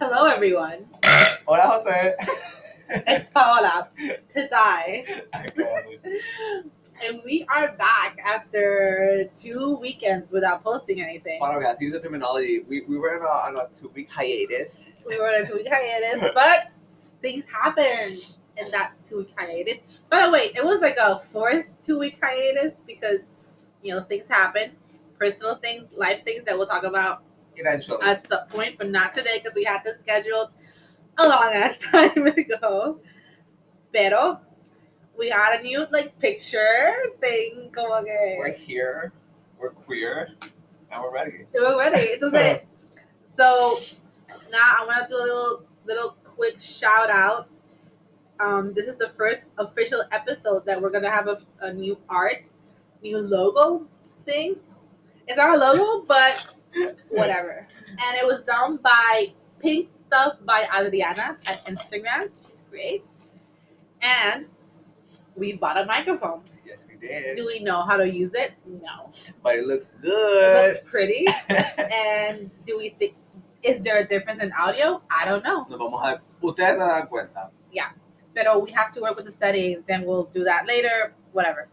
Hello, everyone. Hola, Jose. It's Paola. Tis I. And we are back after two weekends without posting anything. Para guys, use the terminology. We, we were on a, on a two week hiatus. We were on a two week hiatus, but things happened in that two week hiatus. By the way, it was like a forced two week hiatus because, you know, things happen, personal things, life things that we'll talk about Eventually. at some point, but not today because we had this scheduled a long ass time ago. Pero we had a new like picture thing como we're here. We're queer. And we're ready. we're ready. So now I want to do a little little quick shout out. Um, this is the first official episode that we're gonna have a, a new art, new logo thing. It's our logo, but whatever. And it was done by Pink Stuff by Adriana at Instagram. She's great. And we bought a microphone. Yes, we did. Do we know how to use it? No. But it looks good. It looks pretty. And do we think is there a difference in audio? I don't know. Nos vamos a Ustedes se dan cuenta. But we have to work with the settings and we'll do that later. Whatever.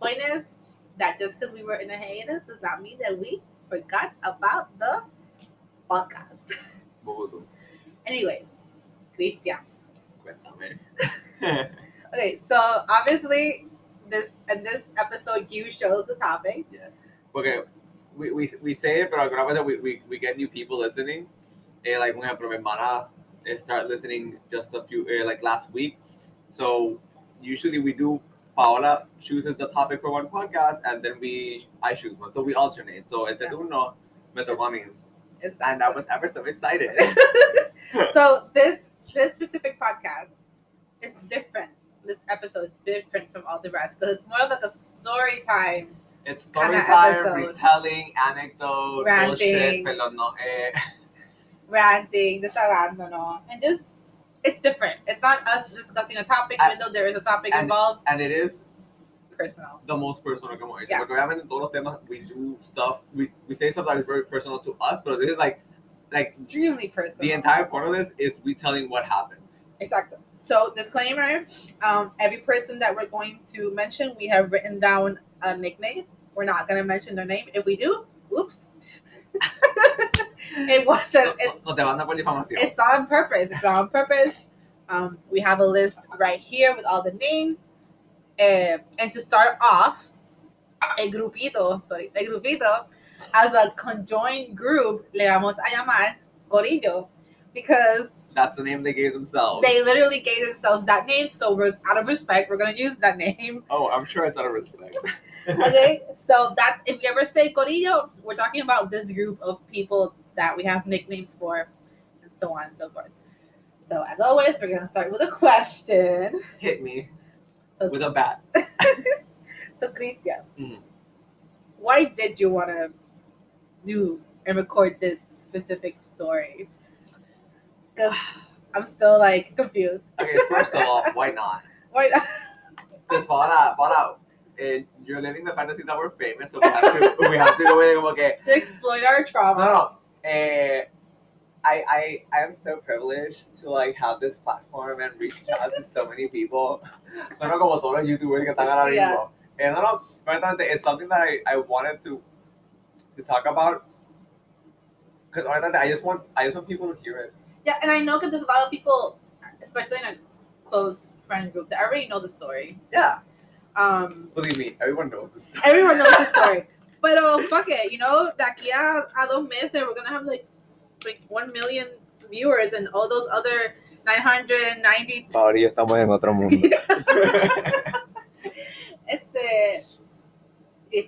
Point is that just because we were in a hiatus does not mean that we forgot about the podcast. Anyways, Cristian. Cuéntame. Okay, so obviously this in this episode you chose the topic. yes. Okay. We, we, we say it, pero alguna vez we, we, we get new people listening. Eh, like, por ejemplo, mi hermana eh, start listening just a few, eh, like last week. So usually we do, Paola chooses the topic for one podcast and then we, I choose one. So we alternate. So Yeah. turno me tocó a mí. And I was ever so excited. so this this specific podcast is different. This episode is different from all the rest because it's more of like a story time. It's story time, episode. retelling, anecdote, Ranting. bullshit, pero no, eh, ranting, desahogando, no, and just it's different. It's not us discussing a topic, even And- though there is a topic and- involved. and it is Personal. the most personal que hemos hecho. Yeah. Porque obviamente todos los temas we do stuff, we, we say stuff that is very personal to us, but this is like, like Extremely personal. the entire point of this is we telling what happened. Exactly. So disclaimer: um, every person that we're going to mention, we have written down a nickname. We're not going to mention their name. If we do, oops. it wasn't. No, It, no, no te manda por difamación. it's on purpose. It's on purpose. Um, we have a list right here with all the names. Uh, and to start off, el grupito, sorry, el grupito, as a conjoined group, le vamos a llamar Corillo because That's the name they gave themselves. they literally gave themselves that name. So we're out of respect, we're gonna use that name. oh, I'm sure it's out of respect. Okay, so that's if we ever say Corillo, we're talking about this group of people that we have nicknames for, and so on and so forth. So as always, we're gonna start with a question. Hit me with a bat. So Christian, Mhm. why did you wanna do and record this specific story? Because I'm still like confused. Okay, first of all, why not? Why not? Just Paola, out. And you're living the fantasy that we're famous, so we have to, we have to go in como que, to exploit our trauma. no, no, eh, I, I, I am so privileged to like have this platform and reach out to so many people. Suena como todos los youtubers que están ahora mismo. And no, no, honestamente, it's something that I, I wanted to, to talk about. Because I just want, I just want people to hear it. Yeah, and I know that there's a lot of people, especially in a close friend group, that already know the story. Yeah, Um, believe me, everyone knows the Story. everyone knows the story. But uh, fuck it, you know, de aquí a, a dos meses, we're gonna have like, like one million viewers, and all those other 990. Ahora estamos en otro mundo. este,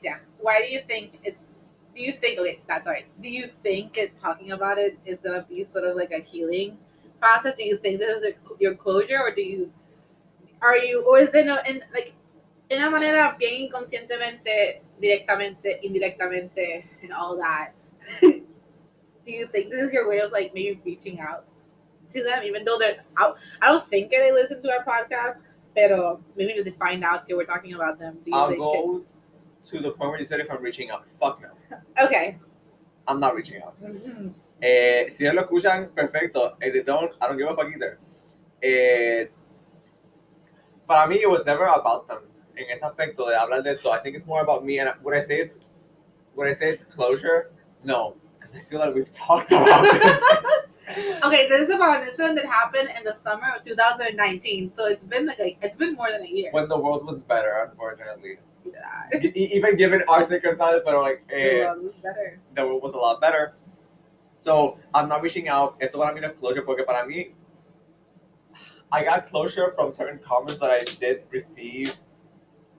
yeah, why do you think it's? Do you think okay? That's right. Do you think it talking about it is gonna be sort of like a healing process? Do you think this is a, your closure, or do you are you or is it no, in like in una manera bien inconscientemente, directamente, indirectamente, and all that? do you think this is your way of like maybe reaching out to them, even though they're out? I don't think they listen to our podcast, pero maybe if they find out that we're talking about them, do you I'll go to the point where you said if I'm reaching out. Fuck no. Okay. I'm not reaching out. Mhm. Eh, si ellos lo escuchan, perfecto. If they don't, I don't give a fuck either. Eh, para mí, it was never about them. En ese aspecto de hablar de I think it's more about me. And would I say it's, would I say it's closure? No, because I feel like we've talked about this. Okay, this is about an incident that happened in the summer of 2019. So it's been like a, it's been more than a year. when the world was better, unfortunately. Yeah. Even given our circumstances, but like, The eh, world was better. the world was a lot better. So I'm not reaching out. Esto para mí no es closure porque para mí, I got closure from certain comments that I did receive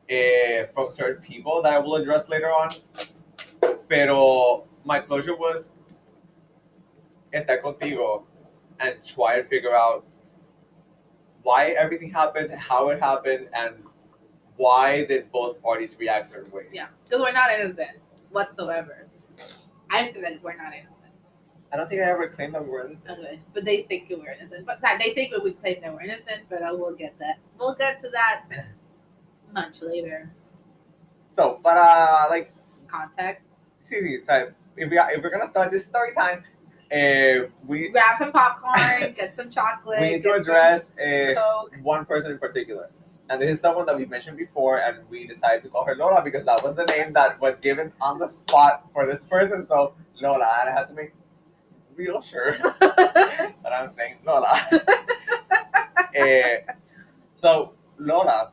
eh, from certain people that I will address later on. Pero my closure was estar contigo and try to figure out why everything happened, how it happened, and why did both parties react certain ways. Yeah, because we're not innocent whatsoever. I feel like we're not innocent. I don't think I ever claimed that we were innocent. Okay, but they think we're innocent. But they think that we claim that we're innocent. But I will get that. We'll get to that much later. So, but uh, like, Context. sí, sí, o sea, if we are, if we're gonna start this story time, uh, we Grab some popcorn. get some chocolate. we need to address uh, one person in particular, and this is someone that we mentioned before, and we decided to call her Lola because that was the name that was given on the spot for this person. So Lola, and I had to make real sure that I'm saying Lola. Eh, so Lola,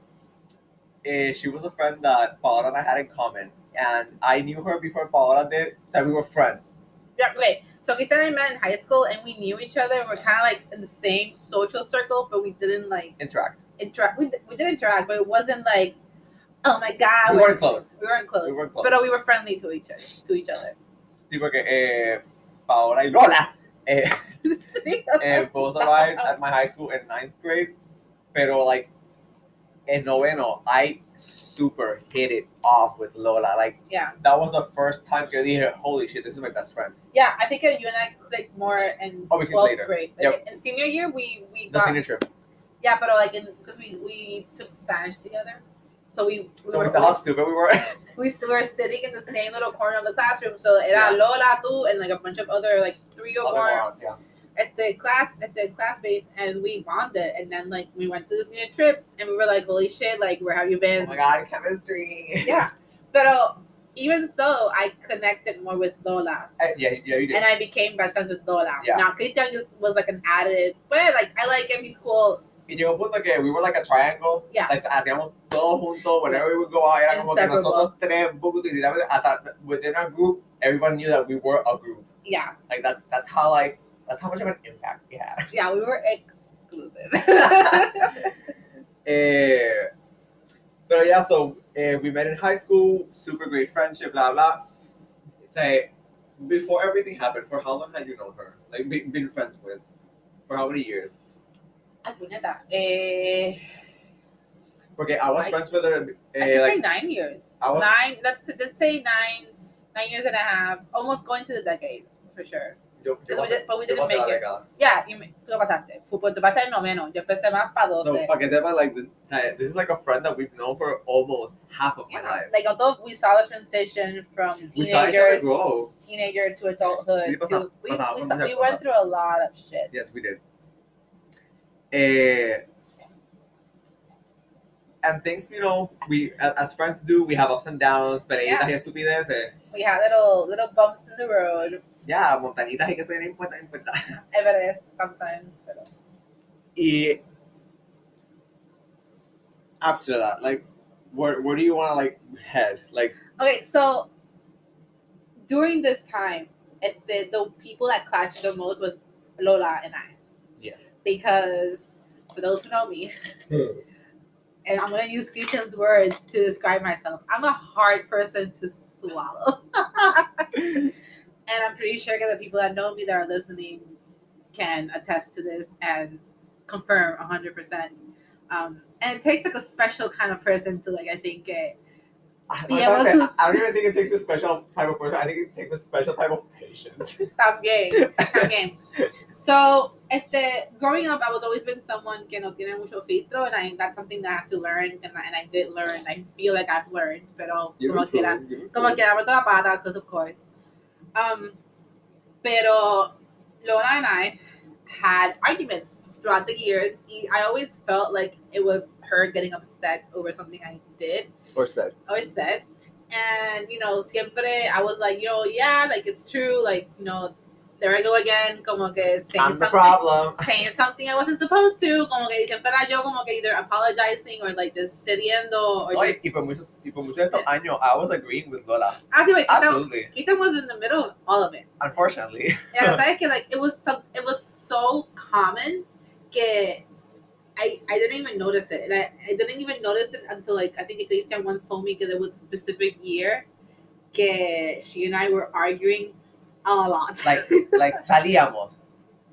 eh, she was a friend that Paola and I had in common, and I knew her before Paola did. So we were friends. Yeah, wait. So Kita and I met in high school, and we knew each other. and We're kind of like in the same social circle, but we didn't like Interact. interact. We, we did interact, but it wasn't like, oh my god, We we're- weren't close. We weren't close. We weren't close. But we were friendly to each other. To each other. Sí, porque eh, Paola y Lola eh, eh, both arrived at my high school in ninth grade, pero like in noveno, I super hit it off with Lola. Like yeah, that was the first time que dije, holy shit, this is my best friend. yeah. I think you and I clicked more in Oh, we clicked twelfth later. grade. Like, Yep. In senior year, we we The got senior trip. yeah, but like in because we we took Spanish together. So we, we So were we saw how stupid we were. we were sitting in the same little corner of the classroom. So era Yeah. Lola, tú, and like a bunch of other like three or more yeah. At the class at the classmates, and we bonded. And then like we went to this new trip, and we were like, "Holy shit! Like where have you been Oh my god, chemistry. yeah, but uh, even so, I connected more with Lola, Eh, yeah, yeah, you did. and I became best friends with Lola. Yeah. Now Cristian just was like an added, but like I like him. He's cool. Y llegó un punto que we were like a triangle. Yeah. Like, hacíamos todo juntos. Whenever we would go out, era como que nosotros tres, Bukutu, y literalmente hasta within our group, everyone knew that we were a group. Yeah, Like that's that's how like that's how much of an impact we had. yeah, we were exclusive. Eh, but yeah, so eh, we met in high school, super great friendship, blah blah. Say, before everything happened, for how long had you known her? Like be, been friends with? For how many years? Ay, puñeta. Eh, Okay, I was I- friends with her. I eh, say like nine years. I was nine. Let's let's say nine, nine years and a half, almost going to the decade for sure. Yo, yo we pasé- did- but we didn't make it. Yeah, y me, tú lo pasaste. Por tu parte el noveno. Yo empecé más para So, doce. para que sepan, like, this, this is like a friend that we've known for almost half of my Yeah. life. Like although we saw the transition from We saw each other teenager, grow. teenager to adulthood, Sí, to, pasamos- we, pasamos we, saw- muchas we went through a lot of shit. Yes, we did. Eh, and things, you know, we as friends do, we have ups and downs, peleitas y estupideces. We had little little bumps in the road. Ya, montañitas y que se den cuenta, en cuenta. Everest sometimes, pero Y after that, like, where where do you want to like head? Like, Okay, so during this time, it, the the people that clashed the most was Lola and I, yes. because for those who know me, hmm. and I'm gonna use Christian's words to describe myself, I'm a hard person to swallow, and I'm pretty sure that the people that know me that are listening can attest to this and confirm 100. percent um, And it takes like a special kind of person to like I think get I, Be able to- I don't even think it takes a special type of person. I think it takes a special type of patience. También, también. So, este, growing up, I was always been someone que no tiene mucho filtro, and I, that's something that I have to learn, and I, and I did learn. I feel like I've learned, pero Give como it quiera, it como quiera, meto la pata, because of course. Um, Pero Lola and I had arguments throughout the years. I always felt like it was her getting upset over something I did Or said. or said. And, you know, siempre I was like, you know, yeah, like it's true. Like, you know, there I go again, como que saying I'm the something problem. saying something I wasn't supposed to, como que siempre era yo como que either apologizing or like just cediendo or Oye, just y por muchos y por muchos de estos años, I was agreeing with Lola. Ah, sí, wait, Absolutely. Kita was in the middle of all of it. Unfortunately. Yeah, sabes que like it was some, it was so common que I, I didn't even notice it, and I, I didn't even notice it until like I think Kita once told me that there was a specific year que she and I were arguing a lot. like, like salíamos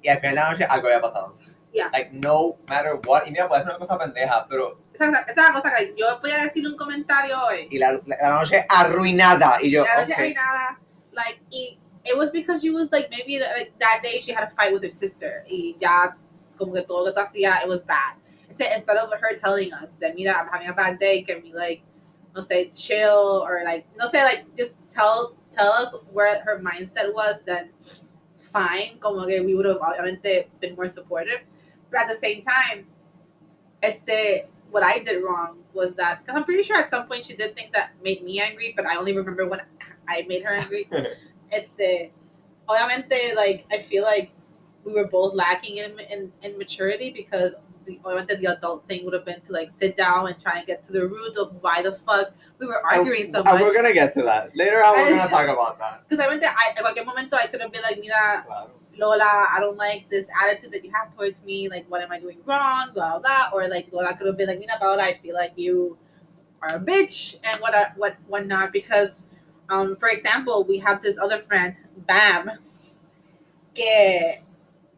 y al final de la noche algo había pasado. Yeah. Like, no matter what. Y mira, puede ser una cosa pendeja, pero. esa, esa es la cosa que yo podía decir un comentario hoy. Y la, la, la noche arruinada. Y yo. La noche okay. arruinada, like y it was because she was like maybe like that day she had a fight with her sister y ya como que todo lo que hacía it was bad. So instead of her telling us that mira I'm having a bad day, can we like no say chill or like no say like just tell tell us where her mindset was, then fine, como que we would have obviamente been more supportive. But at the same time, este, what I did wrong was that because I'm pretty sure at some point she did things that made me angry, but I only remember when I made her angry. este, obviamente, like I feel like we were both lacking in in, in maturity because the obviamente the adult thing would have been to like sit down and try and get to the root of why the fuck we were arguing so And much. we're gonna get to that. Later on, we're gonna talk about that. Because obviamente, I, en cualquier momento I could have been like, mira, Claro. Lola, I don't like this attitude that you have towards me. Like, what am I doing wrong? Blah, blah, blah. Or like, Lola could have been like, Mina Paola, I feel like you are a bitch and what, what, what not. Because, um, for example, we have this other friend, Bam, que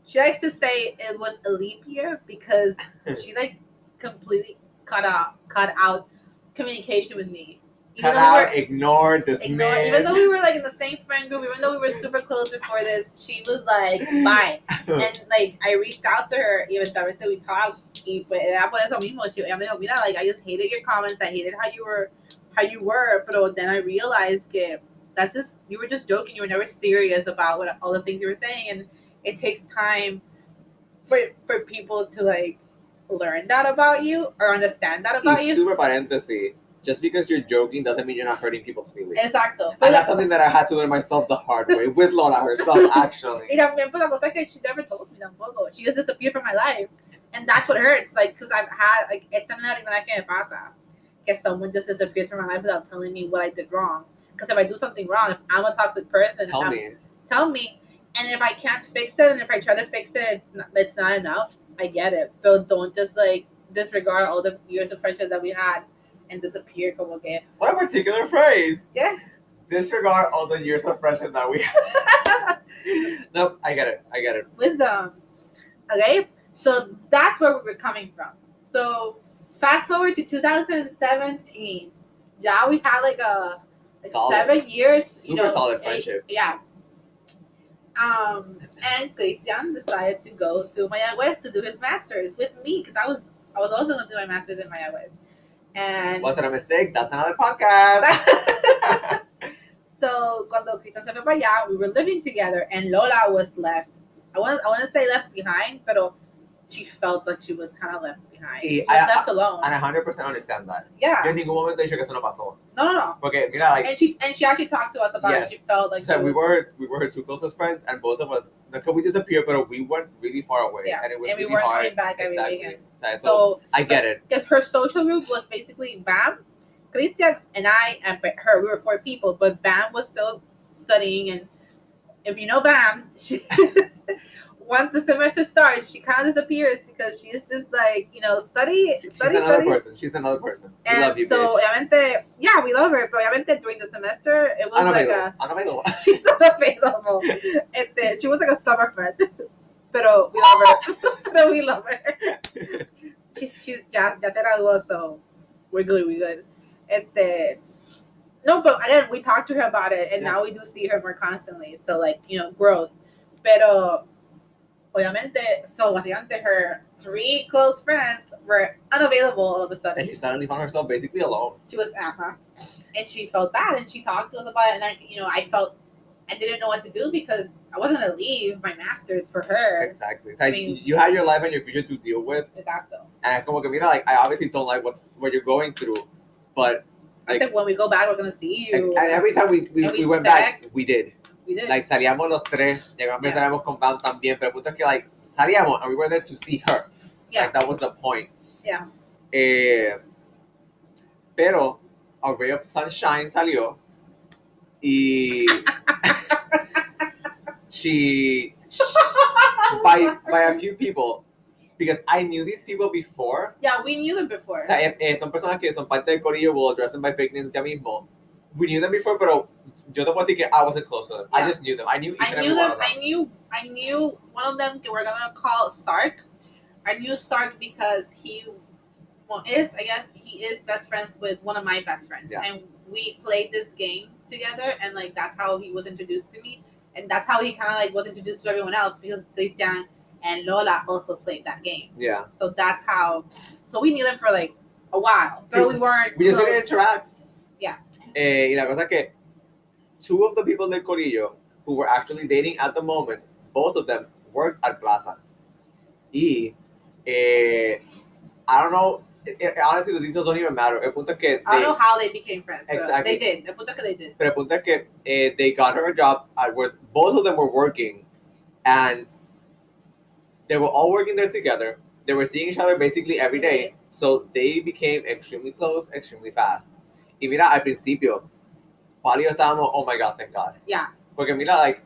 she likes to say it was a leap year because she like completely cut out, cut out communication with me. Even Cut though we were- out, ignored, ignore even though we were like in the same friend group, even though we were super close before this, she was like, bye. And like I reached out to her, y eventualmente we talked, pues era por eso mismo. She, ella me dijo, mira, like I just hated your comments, I hated how you were, how you were, but then I realized que that's just you were just joking. You were never serious about what all the things you were saying, and it takes time for for people to like learn that about you or understand that about y you. super paréntesis. Just because you're joking doesn't mean you're not hurting people's feelings. Exacto. And that's something that I had to learn myself the hard way with Lola herself, actually. Y también, pues, la cosa que she never told me tampoco. She just disappeared from my life. And that's what hurts. Like, because I've had, like, esta no es la primera que me pasa. Que someone just disappears from my life without telling me what I did wrong. Because if I do something wrong, if I'm a toxic person, Tell me. tell me. And if I can't fix it, and if I try to fix it, it's not, it's not enough. I get it. But don't just, like, disregard all the years of friendship that we had and disappear como que. What a particular phrase. Yeah. Disregard all the years of friendship that we had. nope, I get it. I get it. wisdom. Okay, so that's where we were coming from. So fast forward to 2017. Yeah, we had like a like Solid. seven years. you Super know, solid eight- friendship. yeah. Um, and Christian decided to go to Mayagüez to do his masters with me because I was I was also going to do my masters in Mayagüez. And Was it a mistake? That's another podcast. so cuando Cristian se fue para allá, we were living together, and Lola was left. I want I want to say left behind, but she felt like she was kind of left behind. Y She was I- left alone. and I 100% understand that. Yo yeah. en ningún momento he dicho que eso no pasó. No, no, no. Porque, mira, like, And she and she actually talked to us about Yes. it. She felt like so she we was- were we were her two closest friends, and both of us, that we disappeared, but we went really far away, Yeah, and it was and we really weren't hard. coming back every exactly. weekend. So, So I get it. because her social group was basically Bam, Christian, and I, and her. We were four people, but Bam was still studying. And if you know Bam, she once the semester starts, she kind of disappears because she's just like you know study, She- she's another study. person. She's another person. We And love you, so, bitch. obviamente, yeah, we love her, but obviamente during the semester, it was like a Unavailable. she's unavailable. Este, she was like a summer friend, pero we love her. pero we love her. She's she's ya ya se graduó, so we're good, we're good. Este, no, but again, we talked to her about it, and Yeah. now we do see her more constantly. So like you know, growth. Pero obviamente, so básicamente her three close friends were unavailable all of a sudden. and she suddenly found herself basically alone. She was uh huh, and she felt bad, and she talked to us about it, and I, you know, I felt I didn't know what to do because I wasn't gonna leave my masters for her. Exactly. It's like I mean- you have your life and your future to deal with, Exacto. and como que mira, like I obviously don't like what's what you're going through, but I like think when we go back, we're gonna see you. and every time we we, we, we went back, text. did. we did. Like salíamos los tres, llegamos Yeah. salíamos con Bam también, pero el punto es que like salíamos and we were there to see her. Yeah. Like that was the point. Yeah. Eh, pero A Ray of Sunshine salió y she, by by a few people because I knew these people before. yeah, we knew them before. O sea, eh, eh, son personas que son parte del corillo, will address them by fake names ya mismo. We knew them before, pero yo te que I wasn't close to them. I just knew them. I knew I knew one them. of them. I knew. I knew one of them. We're gonna call Sark. I knew Sark because he, well, is I guess he is best friends with one of my best friends, Yeah. and we played this game together, and like that's how he was introduced to me, and that's how he kind of like was introduced to everyone else because Christian and Lola also played that game. Yeah. So that's how. So we knew them for like a while, but Sí. we weren't. We just close. didn't interact. Yeah. Eh, y la cosa es que two of the people del corillo who were actually dating at the moment, both of them worked at Plaza. Y eh, I don't know. eh, eh, honestly, the details don't even matter. El punto es que I don't know how they became friends. Exactly. They did. The punto que they did. pero el punto es que eh, they got her a job at where both of them were working, and they were all working there together. They were seeing each other basically every day, so they became extremely close, extremely fast. Y mira, al principio, Pali estábamos, oh my god, thank God. Yeah. Porque mira, like,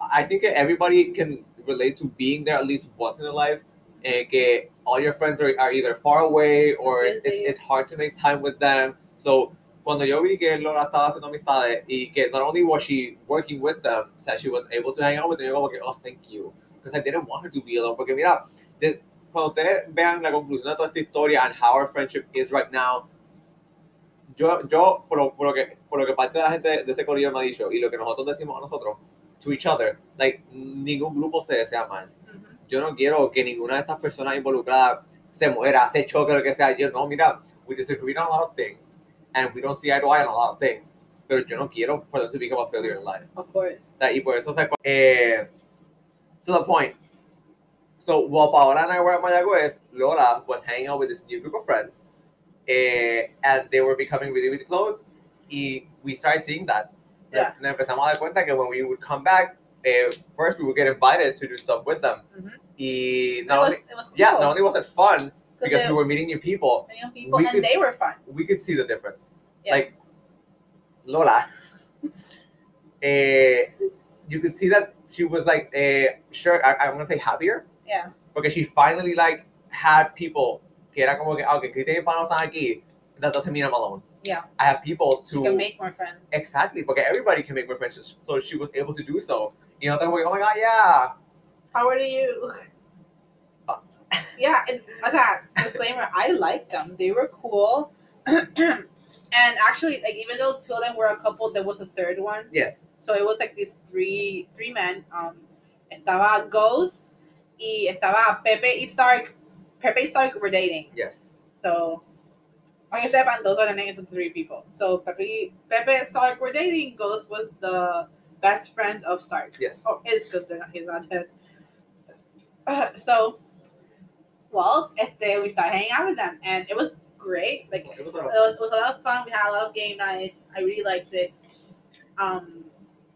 I think everybody can relate to being there at least once in their life, and que all your friends are, are either far away or it's, it's, it's hard to make time with them. So, cuando yo vi que Laura estaba haciendo amistades y que not only was she working with them, said she was able to hang out with them, yo como que, oh, thank you. Because I didn't want her to be alone. Porque mira, de- cuando ustedes vean la conclusión de toda esta historia and how our friendship is right now, yo, yo por, lo, por, lo que, por lo que parte de la gente de ese corillo me ha dicho y lo que nosotros decimos a nosotros, to each other, like, ningún grupo se desea mal. Yo no quiero que ninguna de estas personas involucradas se muera, se choque, lo que sea. Yo no, mira, we disagree on a lot of things and we don't see eye to eye on a lot of things. Pero yo no quiero for them to become a failure in life. Of course. O sea, y por eso, o sea, eh, to the point. So, while Paola and I were at Mayagüez, Lola was hanging out with this new group of friends, eh, and they were becoming really, really close. We started seeing that. Yeah. Nos empezamos a dar cuenta que when we would come back, eh, first we would get invited to do stuff with them. Mhm. Y It not was, only, it was cool. yeah, not only was it fun Because they- we were meeting new people, young people, we and could they were fun. we could see the difference. Yeah. Like Lola, eh, you could see that she was like, eh, sure, I, I'm gonna say happier Yeah. because she finally like had people que era como que, ah, okay, Cristian y Pano están aquí. That doesn't mean I'm alone. Yeah. I have people She to can make more friends. exactly because everybody can make more friends. So she was able to do so. You know, they're like, oh my god, yeah. How old are you? Yeah, and okay, disclaimer, I liked them. They were cool. and actually, like even though two of them were a couple, there was a third one. Yes. So it was like these three three men. Um estaba Ghost y estaba Pepe y Sark. Pepe Sark were dating. Yes. So like I said, those are the names of the three people. So Pepe Pepe and Sark were dating. Ghost was the best friend of Sark. Yes. Oh, is because they're not, he's not dead. Uh, so, well, este, we started hanging out with them, and it was great. Like it was a it lot of was, it was a lot of fun. We had a lot of game nights. I really liked it. Um,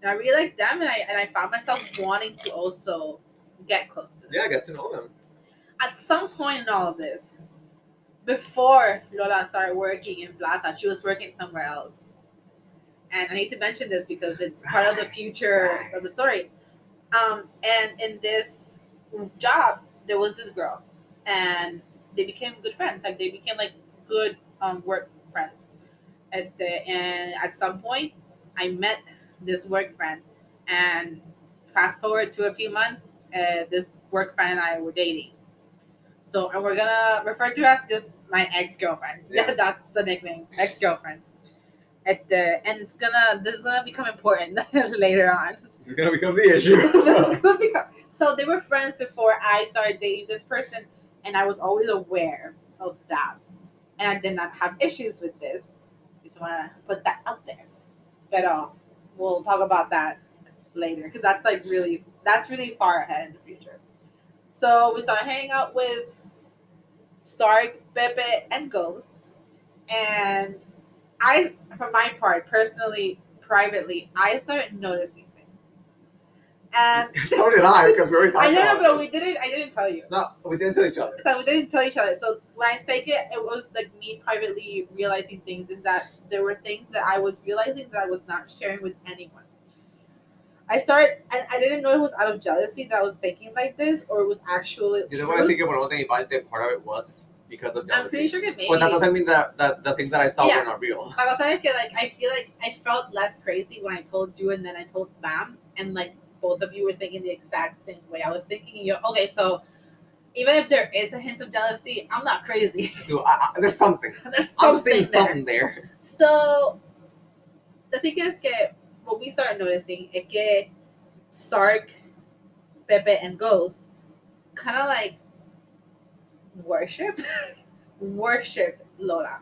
and I really liked them, and I and I found myself wanting to also get close to them. Yeah, get to know them. At some point in all of this, before Lola started working in Plaza, she was working somewhere else. And I need to mention this because it's part of the future of the story. Um, and in this job, there was this girl, and they became good friends. Like they became like good um, work friends. At the and at some point, I met this work friend, and fast forward to a few months, uh, this work friend and I were dating. So, and we're gonna refer to her as just my ex girlfriend. Yeah. That's the nickname, ex girlfriend. At the and it's gonna this is gonna become important later on. This is gonna become the issue. This is gonna become- so they were friends before I started dating this person, and I was always aware of that, and I did not have issues with this. Just wanna put that out there. But uh, we'll talk about that later because that's like really that's really far ahead in the future. So we started hanging out with Sark, Pepe, and Ghost, and I, for my part, personally, privately, I started noticing things. And so did I because we already talked I know, but we didn't. I didn't tell you. No, we didn't tell each other. So we didn't tell each other. So when I say it, it was like me privately realizing things. Is that there were things that I was realizing that I was not sharing with anyone. I started, and I didn't know it was out of jealousy that I was thinking like this, or it was actually. Yo te truth. voy a decir que por no te part of it was because of jealousy. I'm pretty jealousy. sure que maybe. But that doesn't mean that, that the things that I saw Yeah. were not real. La cosa es que like I feel like I felt less crazy when I told you and then I told Bam and like both of you were thinking the exact same way. I was thinking you okay, so even if there is a hint of jealousy, I'm not crazy. Dude, I, I, there's something. There's I'm something seeing there. something there. So the thing is que what we started noticing is que Sark, Pepe, and Ghost kind of like worshipped, worshipped Lola.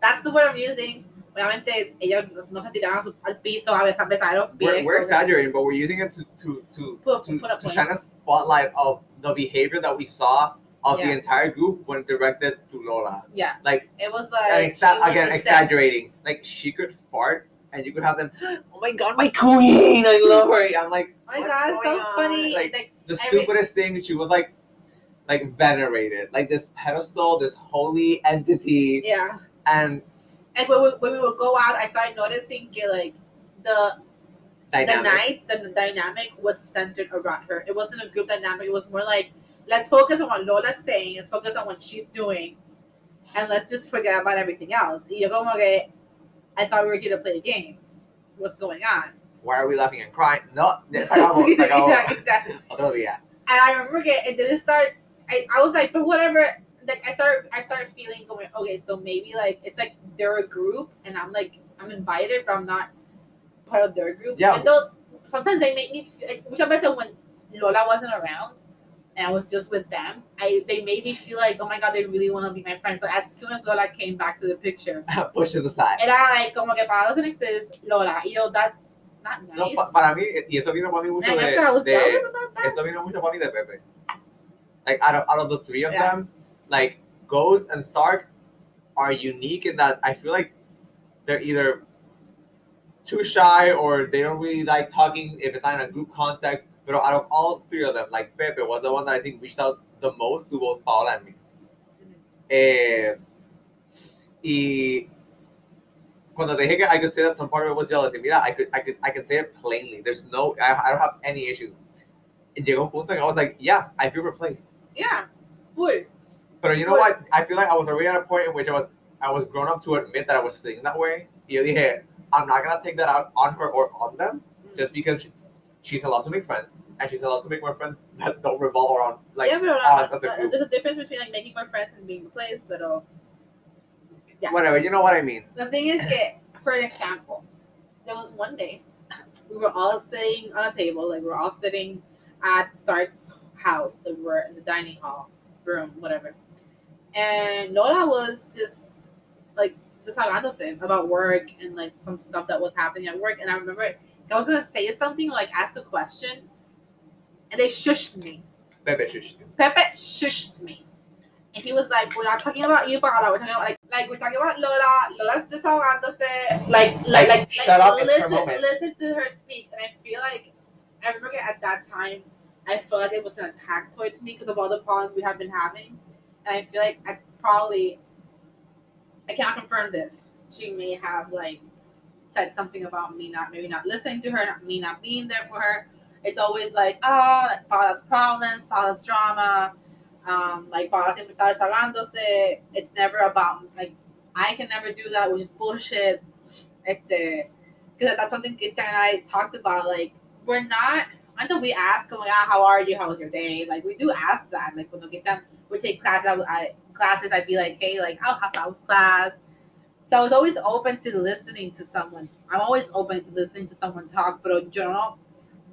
That's the word I'm using. Obviamente, ellos no se tiraban al piso a besar, besaron We're, we're exaggerating, but we're using it to to to, Put- to, put to shine a spotlight of the behavior that we saw of the entire group when directed to Lola. Yeah, Like, it was like exa- was again, exaggerating. Like she could fart, and you could have them. Oh my god, my queen! I love her. I'm like, Oh my god, so on? funny. Like, Like, the Every- stupidest thing. She was like, like venerated, like this pedestal, this holy entity, yeah. and And when we, when we would go out, I started noticing like the dynamic. the night, the dynamic was centered around her. It wasn't a group dynamic. It was more like, let's focus on what Lola's saying. Let's focus on what she's doing, and let's just forget about everything else. Y yo como que, I thought we were here to play a game. What's going on? Why are we laughing and crying? No, se acabó, se acabó. Yeah, exactly. Otro día. And I remember it didn't start. I, I was like, but whatever. Like I started, I started feeling going. Okay, so maybe like it's like they're a group, and I'm like I'm invited, but I'm not part of their group. Yeah. And though sometimes they make me like, muchas veces when Lola wasn't around and I was just with them, I they made me feel like oh my god, they really want to be my friend. But as soon as Lola came back to the picture, Push to the side. era like como que para doesn't exist Lola. Y yo, that's not No, nice. pa- para mí, y eso vino para mí mucho and I de, I was de- jealous about that. eso vino mucho para mí de Pepe. Like out of, out of the three of Yeah. them, like Ghost and Sark are unique in that I feel like they're either too shy or they don't really like talking if it's not in a group context. But out of all three of them, like Pepe was the one that I think reached out the most to both Paola and me. Eh, y cuando dije que I could say that some part of it was jealousy, mira, I could, I could, I could say it plainly. There's no, I, I don't have any issues. Llegó un punto que I was like, yeah, I feel replaced. Yeah, full. But you know what? I feel like I was already at a point in which I was, I was grown up to admit that I was feeling that way. Y yo dije, I'm not gonna take that out on her or on them, just because she's allowed to make friends, and she's allowed to make more friends that don't revolve around like yeah, but us as a uh, group. there's a difference between like making more friends and being replaced. But uh, yeah. whatever. You know what I mean? the thing is, that, for an example, there was one day we were all sitting on a table, like we we're all sitting at Sark's house, like we were in the dining hall room, whatever. And Lola was just like desahogándose about work and like some stuff that was happening at work. And I remember I was gonna say something, like ask a question, and they shushed me. Pepe, shush. Pepe shushed me. And he was like, We're not talking about you, Paola. We're talking about like like we're talking about Lola. Lola's desahogándose. Like like Like, like, shut like, up, it's her moment. listen to her speak. And I feel like I remember at that time I felt like it was an attack towards me because of all the problems we have been having. And I feel like I probably I cannot confirm this. She may have like said something about me not maybe not listening to her, not me not being there for her. It's always like, oh, like Paula's problems, Paula's drama, um, like Paula siempre está desahogándose. It's never about like I can never do that, which is bullshit. Este, because that's something Kita and I talked about. Like we're not. I know we ask, oh, yeah, how are you? How was your day? Like we do ask that. Like when we Kita we take classes, I, I classes, I'd be like, hey, like how how's class? So I was always open to listening to someone. I'm always open to listening to someone talk, but yo no,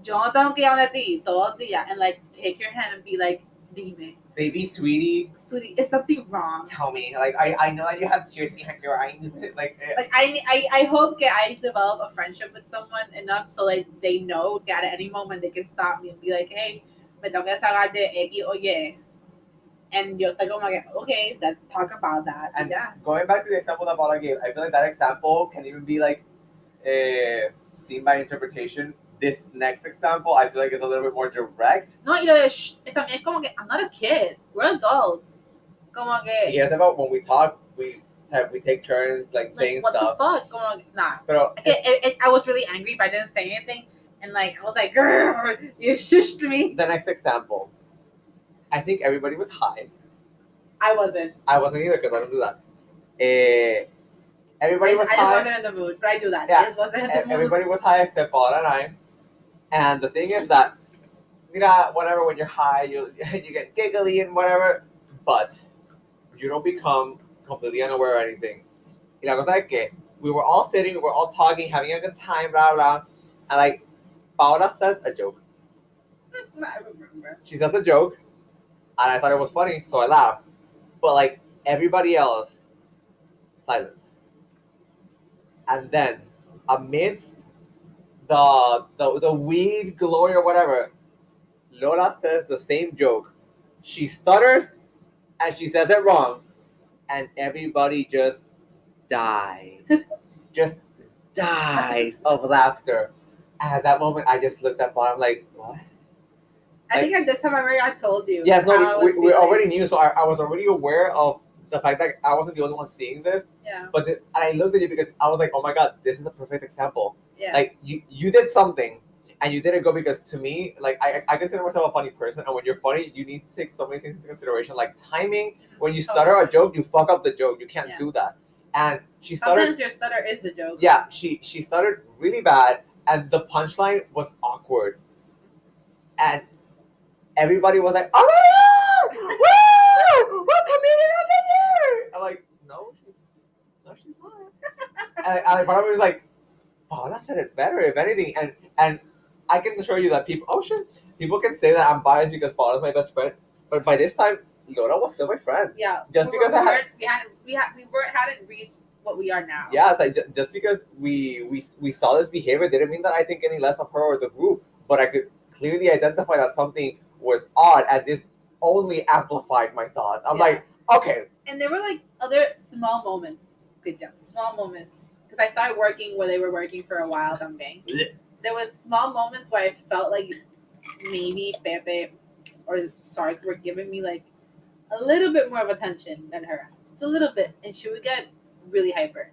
yo no tengo que ir a ti los días and like take your hand and be like, Dime. Baby sweetie, Sweetie, is something wrong? tell me. Like I, I know that you have tears behind your eyes. Like eh, Like I, I, I hope that I develop a friendship with someone enough so like they know that at any moment they can stop me and be like, hey, me tengo que sacar de X o Y. And you're like, okay, let's talk about that. And- yeah. going back to the example that Paula gave, I feel like that example can even be like uh, seen by interpretation. This next example, I feel like is a little bit more direct. No, y lo de sh- también es como que I'm not a kid. We're adults. Como que, He has about when we talk, we type, we take turns like, like, saying what stuff. the fuck? Como que, nah. Pero It, it, it, I was really angry, but I didn't say anything. And like, I was like, "Grr, you shushed me. the next example, I think everybody was high. I wasn't. I wasn't either because I don't do that. Uh, everybody I, was I just high. wasn't in the mood, but I do that. Yeah, I just wasn't in the mood. Everybody was high except Paula and I. And the thing is that, you know, whatever, when you're high, you you get giggly and whatever, but you don't become completely unaware of anything. You know, cosa es que we were all sitting, we were all talking, having a good time, blah, blah. And like, Paula says a joke. I remember. She says a joke, and I thought it was funny, so I laughed. But like, everybody else, silence. And then, amidst the, the the weed glory or whatever, Lola says the same joke. She stutters and she says it wrong, and everybody just dies. just dies of laughter. And at that moment, I just looked at Bob. I'm like, what? I think at this time I already I told you. Yes, no, we, we, we already knew, so I, I was already aware of the fact that I wasn't the only one seeing this. Yeah, But the, and I looked at you because I was like, oh my god, this is a perfect example. yeah. Like you, you did something, and you didn't go because to me, like I, I consider myself a funny person, and when you're funny, you need to take so many things into consideration, like timing. When you stutter a joke, you fuck up the joke. You can't Yeah. do that. And she stuttered. Sometimes your stutter is a joke. Yeah, she she stuttered really bad, and the punchline was awkward, and everybody was like, "Oh my god, woo, we're comedian of the year!" I'm like, "No, she's no, she's not." and, and part of me was like, "Paula said it better, if anything." And and I can assure you that people, oh shit, people can say that I'm biased because Paula's my best friend, but by this time, Laura was still my friend. Yeah. Just we because were, I we, had- we hadn't we had we were hadn't reached what we are now. Yeah, it's like ju- just because we we we saw this behavior didn't mean that I think any less of her or the group, but I could clearly identify that something was odd, and this only amplified my thoughts. I'm Yeah. like, okay, And there were like other small moments. Good. Small moments. Because I started working where they were working for a while something. Blech. There was small moments where I felt like maybe Pepe or Sark were giving me like a little bit more of attention than her. Just a little bit. And she would get really hyper.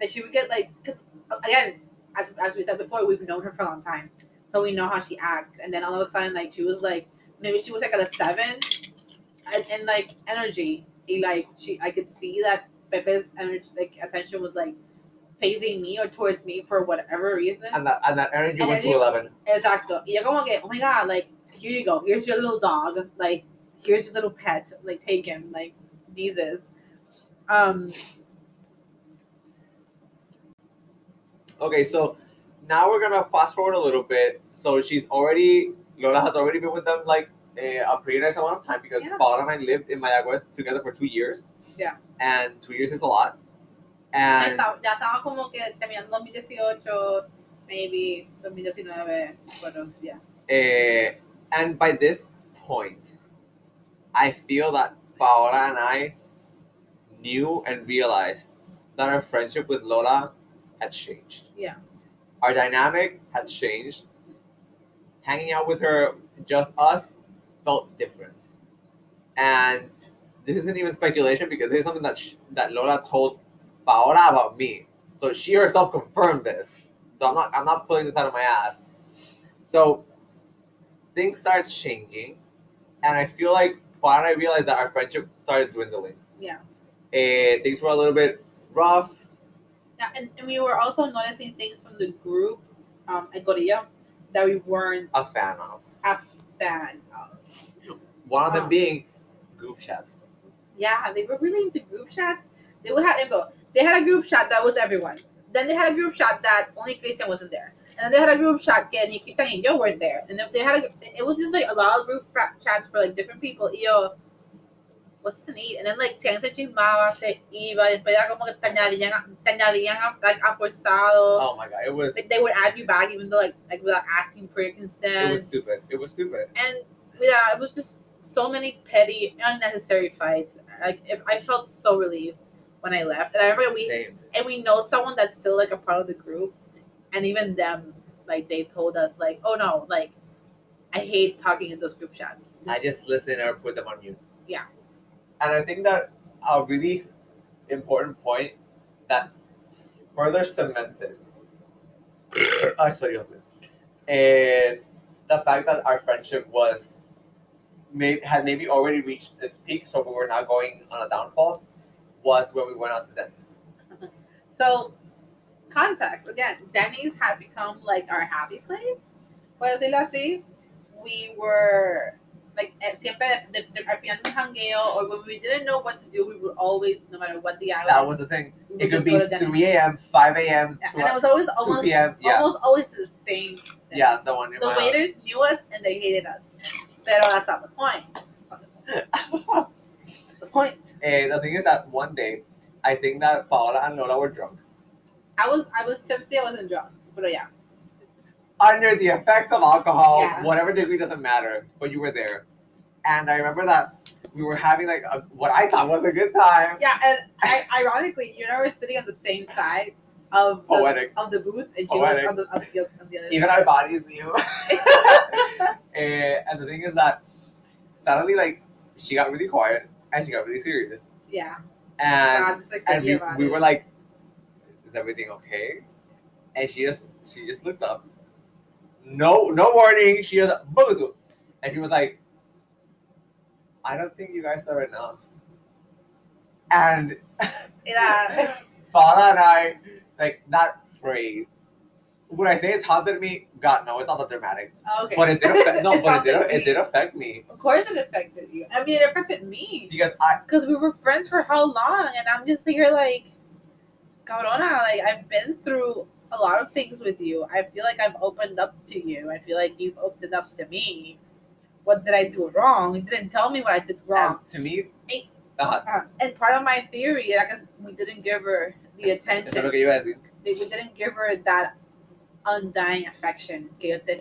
Like she would get like because again, as, as we said before, we've known her for a long time. So we know how she acts. And then all of a sudden like she was like maybe she was like at a seven and, and like energy. He like she I could see that Pepe's energy like attention was like phasing me or towards me for whatever reason. and that and that energy went to eleven. Exacto. Y yo como que, oh my god, like, here you go. Here's your little dog. Like, here's your little pet. Like, take him. Like, Jesus. Um, Okay, so now we're gonna fast forward a little bit. So she's already Lola has already been with them like a, a pretty nice amount of time because Yeah. Paula and I lived in Mayagüez together for two years. Yeah. and two years is a lot. And estaba, ya estaba como que terminando 2018, maybe 2019, pero yeah. And by this point, I feel that Paola and I knew and realized that our friendship with Lola had changed. Yeah. Our dynamic had changed. Hanging out with her, just us, felt different. And this isn't even speculation because this is something that sh- that Lola told Paola about me. So she herself confirmed this. So I'm not I'm not pulling this out of my ass. So things started changing, and I feel like Paola and I realized that our friendship started dwindling. Yeah. And things were a little bit rough. Yeah, and, and we were also noticing things from the group, um, at Corillo, that we weren't A fan of a fan of. one of them Oh. being group chats. Yeah, they were really into group chats. They would have info. They had a group chat that was everyone. Then they had a group chat that only Christian wasn't there. And then they had a group chat que Nikita and yo weren't there. And if they had a, it was just like a lot of group chats for like different people. Yo, what's the need? And then like alguien se chismaba, se iba. Después era como que te añadían, te añadían a, like, a forzado. Oh my god, it was Like, they would add you back even though like like without asking for your consent. it was stupid. It was stupid. and yeah, it was just so many petty, unnecessary fights. Like if I felt so relieved when I left, and I remember we Same. and we know someone that's still like a part of the group, and even them, like they told us, like, oh no, like I hate talking in those group chats. I just listen or put them on mute. Yeah. And I think that a really important point that further cemented. I sorry, Jose. Eh, and the fact that our friendship was, may, had maybe already reached its peak, so we were not going on a downfall, was when we went out to Denny's. So, context again, Denny's had become like our happy place. Puedo decirlo así. We were like eh, siempre de, de, al final de un jangueo, or when we didn't know what to do, we would always, no matter what the hour, That was the thing. It could be go to Denny's. 3 a.m., 5 a.m., Yeah, and it was always almost Yeah, almost always the same. thing. yeah, the one The waiters knew us and they hated us. Pero that's not the point. Not the point. The point. Eh, the thing is that one day, I think that Paola and Lola were drunk. I was I was tipsy. I wasn't drunk. But yeah, Under the effects of alcohol, Yeah. whatever degree doesn't matter, but you were there. And I remember that we were having like a, what I thought was a good time. yeah. And I, ironically, you and I were sitting on the same side of the, Poetic. of the booth, and she was on the, on the, on the other. Even side. our bodies knew. Eh, and the thing is that suddenly, like, she got really quiet and she got really serious. yeah. And just like and we, we it. were like, "Is everything okay?" And she just she just looked up. No no warning. She was "Boo-doo." and he was like, "I don't think you guys are enough." And yeah. Paula and I like that phrase. Would I say it's haunted me? God no, it's not that dramatic. Oh, okay. But it did affect no, but it did me. it did affect me Of course, it affected you. I mean, it affected me. because I because we were friends for how long and i'm just here like cabrona like i've been through a lot of things with you i feel like i've opened up to you i feel like you've opened up to me what did i do wrong you didn't tell me what i did wrong and to me, Hey. uh, Uh, and part of my theory i guess we didn't give her the eso es lo attention que iba a decir. we didn't give her that undying affection que the,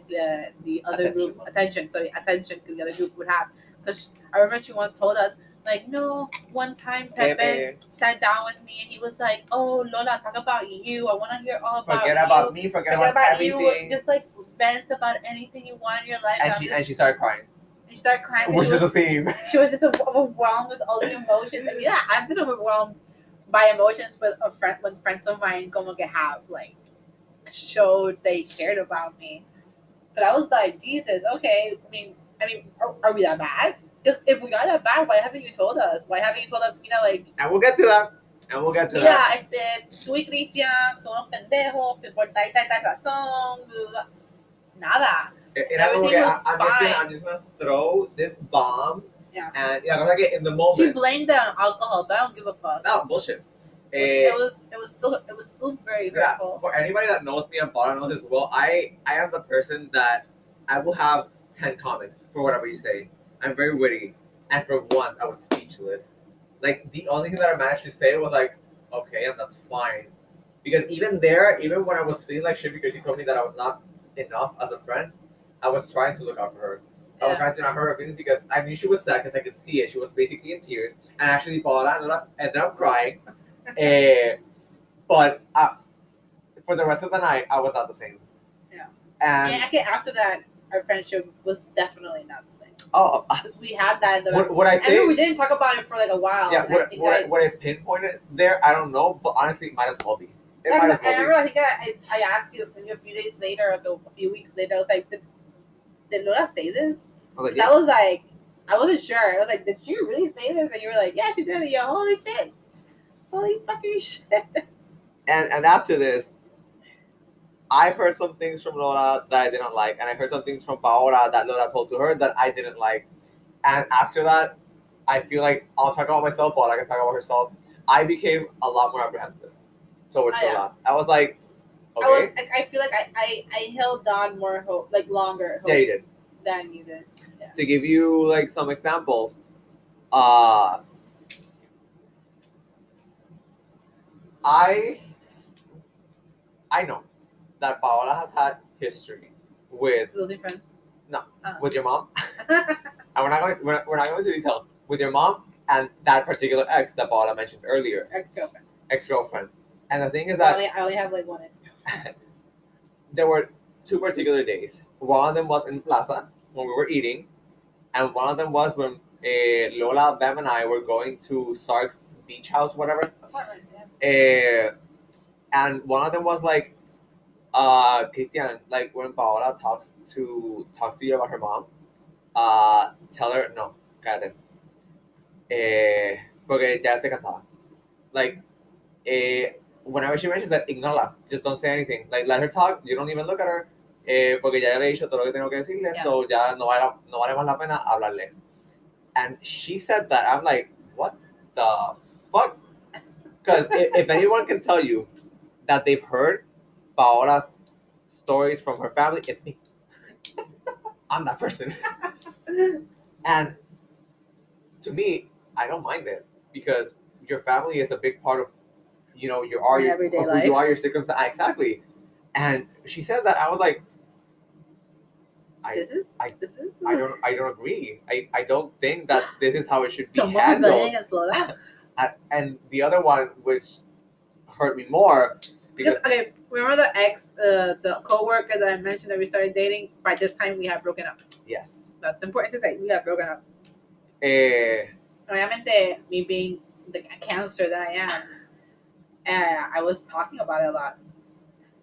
the other Attention. group attention sorry attention the other group would have because i remember she once told us like no one time pepe Pepe, sat down with me and he was like, "Oh, Lola, talk about you. I want to hear all about forget you. about me, forget, Forget about, about everything. you. Just like vent about anything you want in your life." and she just- and she started crying, she started crying. which is the theme. she was just overwhelmed with all the emotions. I mean, yeah, I've been overwhelmed by emotions with a friend when friends of mine como que have like showed they cared about me. But I was like, Jesus, okay. I mean, I mean, are, are we that bad? If we are that bad, why haven't you told us? Why haven't you told us? You know, like And we'll get to that. And we'll get to that. Mira, este, tú y Cristian son unos pendejos por tal y tal, tal razón, bla, bla. nada. Era como que, was I- I'm just gonna fine. I'm just gonna throw this bomb. Yeah. And yeah, cosa que in the moment. She blamed it on alcohol, but I don't give a fuck. No bullshit. It Eh, was, it was, it was still, it was still very yeah, hurtful. for anybody that knows me and Paula knows as well, I I am the person that I will have ten comments for whatever you say. I'm very witty, and for once I was speechless. Like the only thing that I managed to say was like, okay, and that's fine, because even there, even when I was feeling like shit because she told me that I was not enough as a friend, I was trying to look out for her. I was trying to not hurt her feelings because I knew she was sad because I could see it. She was basically in tears, and actually Paula ended up, ended up crying. Eh, but uh, for the rest of the night, I was not the same. Yeah. And And actually, after that, our friendship was definitely not the same. Oh, Because we had that. The, what, what I I say? we didn't talk about it for like a while. yeah, and I what, what, I, I, what I pinpointed there, I don't know, but honestly, it might as well be. It Yeah, might as I well remember I think I, I, I asked you a few days later, a few weeks later, I was like, did, did Lola say this? be. I was like, That was like, I wasn't sure. I was like, did she really say this? And you were like, yeah, she did. And you're, holy shit. Holy fucking shit. and and after this, I heard some things from Lola that I didn't like, and I heard some things from Paola that Lola told to her that I didn't like. And after that, I feel like I'll talk about myself, Paola can talk about herself. I became a lot more apprehensive towards Oh, yeah. Lola. I was like, Okay. I was like, I feel like I, I, I held on more hope, like longer hope yeah, you did. than you did. To give you like some examples, uh, I I know that Paola has had history with Losing friends. No. With your mom, and we're not going we're, we're not going into detail with your mom and that particular ex that Paola mentioned earlier, Ex girlfriend. ex girlfriend. And the thing is I that only, I only have like one ex. there were two particular days. One of them was in Plaza when we were eating, and one of them was when uh, Lola, Bam, and I were going to Sark's beach house, whatever. Apartment, yeah. Uh, and one of them was like, uh, Christian, like when Paola talks to talks to you about her mom, uh, tell her no, cállate. Eh, porque ya te cansada. Like, eh, whenever she mentions that, ignora, just don't say anything. Like, let her talk. You don't even look at her. Eh, porque ya le he dicho todo lo que tengo que decirle, Yeah. so ya no vale, no vale más la pena hablarle. And she said that. I'm like, what the fuck? Because if, if anyone can tell you that they've heard Paola's stories from her family, it's me. I'm that person. And to me, I don't mind it because your family is a big part of, you know, your are Your everyday who you are, your circumstance. Ah, exactly. And she said that I was like, I, this is I- this is I don't, I don't agree. I, I don't think that this is how it should be handled. rebelling against Lola. And, and the other one, which hurt me more, because okay, remember the ex, uh, the coworker that I mentioned that we started dating. By this time, we had broken up. yes, That's important to say. We had broken up. eh, Obviamente, me being the cancer that I am, uh, I was talking about it a lot.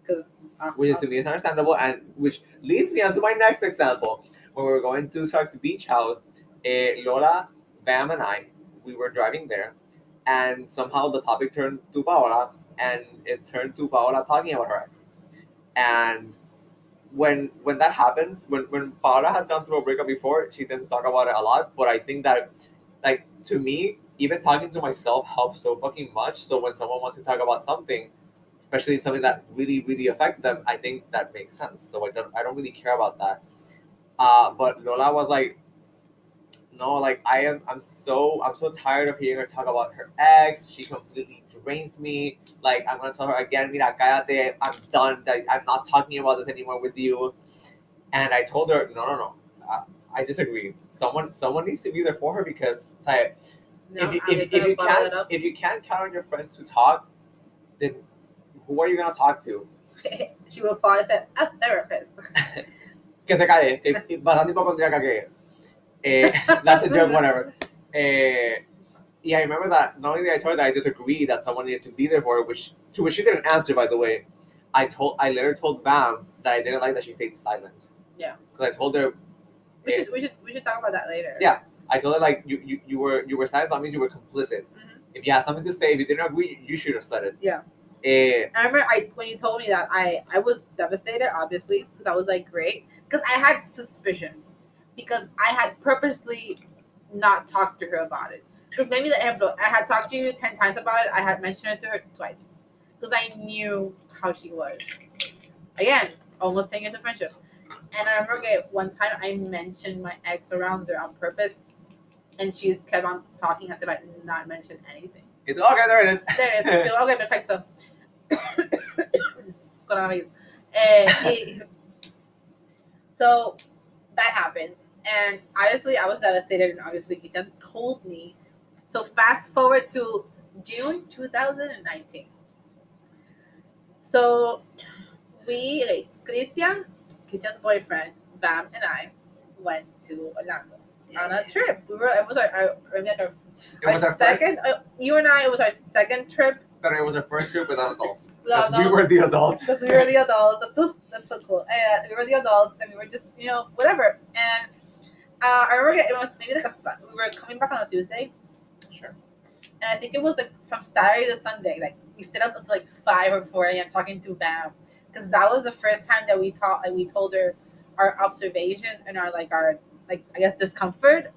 Because uh, which is to me is understandable, and which leads me on to my next example. When we were going to Sark's beach house, eh, Lola, Bam, and I, we were driving there, and somehow the topic turned to Paola, and it turned to Paola talking about her ex. And when when that happens, when when Paola has gone through a breakup before, she tends to talk about it a lot. But I think that, like to me, even talking to myself helps so fucking much. So when someone wants to talk about something, especially something that really really affect them i think that makes sense so i don't i don't really care about that uh but lola was like no like i am i'm so i'm so tired of hearing her talk about her ex. She completely drains me. Like i'm gonna tell her again mira cállate. I'm done. Like, i'm not talking about this anymore with you. And i told her no no no. Uh, i disagree. Someone someone needs to be there for her because like, no, if you, if, if you can't if you can't count on your friends to talk, then who are you gonna talk to? she would probably say a therapist. Que se cae, que bastante hipocondríaca que eh, that's a joke, whatever. Eh, yeah, I remember that. Not only did I tell her that I disagree that someone needed to be there for her, which to which she didn't answer, by the way. I told, I later told Bam that I didn't like that she stayed silent. Yeah. Because I told her, We Eh. should we should we should talk about that later. Yeah. I told her like you, you, you were you were silent. That means you were complicit. Mhm. If you had something to say, if you didn't agree, you should have said it. Yeah. Eh, I remember I when you told me that I I was devastated, obviously, because I was like, great, because I had suspicion, because I had purposely not talked to her about it. Because maybe the ejemplo, I had talked to you ten times about it. I had mentioned it to her twice, because I knew how she was. Again, almost ten years of friendship, and I remember okay, one time I mentioned my ex around her on purpose, and she's kept on talking as if I did not mention anything. it's- okay, there it is. There it is. Okay, perfecto. Coronavirus. Eh, so that happened. And obviously, I was devastated. And obviously, Gitan told me. So fast forward to June 2019. So we, like, Christian, Gitan's boyfriend, Bam, and I went to Orlando on a trip. We were, it was our, our, mean, our was our our second, uh, you and I, it was our second trip but it was our first trip without adults. Because we were the adults. because we were the adults. That's so that's so cool. And we were the adults, and we were just you know whatever. And uh, I remember it was maybe like a Sun- we were coming back on a Tuesday, Sure. and I think it was like from Saturday to Sunday. Like we stayed up until like five or four a.m. talking to Bam, because that was the first time that we taught like we told her our observations and our like our like I guess discomfort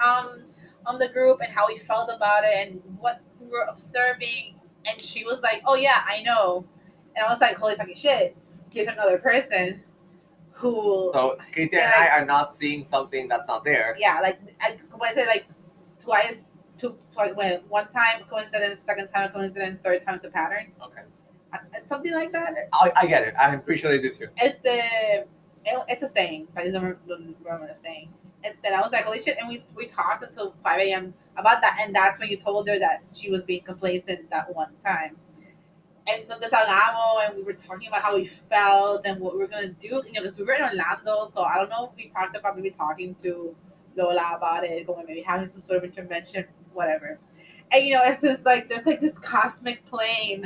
um on the group and how we felt about it and what we were observing and she was like oh yeah I know And I was like, holy fucking shit. Here's another person who So Christian and I are not seeing something that's not there. yeah, like I when I say like twice, two, twice, when one time coincidence, second time coincidence, third time's a pattern, Okay. Uh, something like that. I, I get it. I'm pretty sure they do too. It's the it, it's a saying, but I just don't remember, remember the saying. And then I was like, holy shit! And we we talked until five a.m. about that, and that's when you told her that she was being complacent that one time. And then desahogamos, and we were talking about how we felt and what we were gonna do. You know, because we were in Orlando, so I don't know if we talked about maybe talking to Lola about it, or maybe having some sort of intervention, whatever. And you know, it's just like there's like this cosmic plane,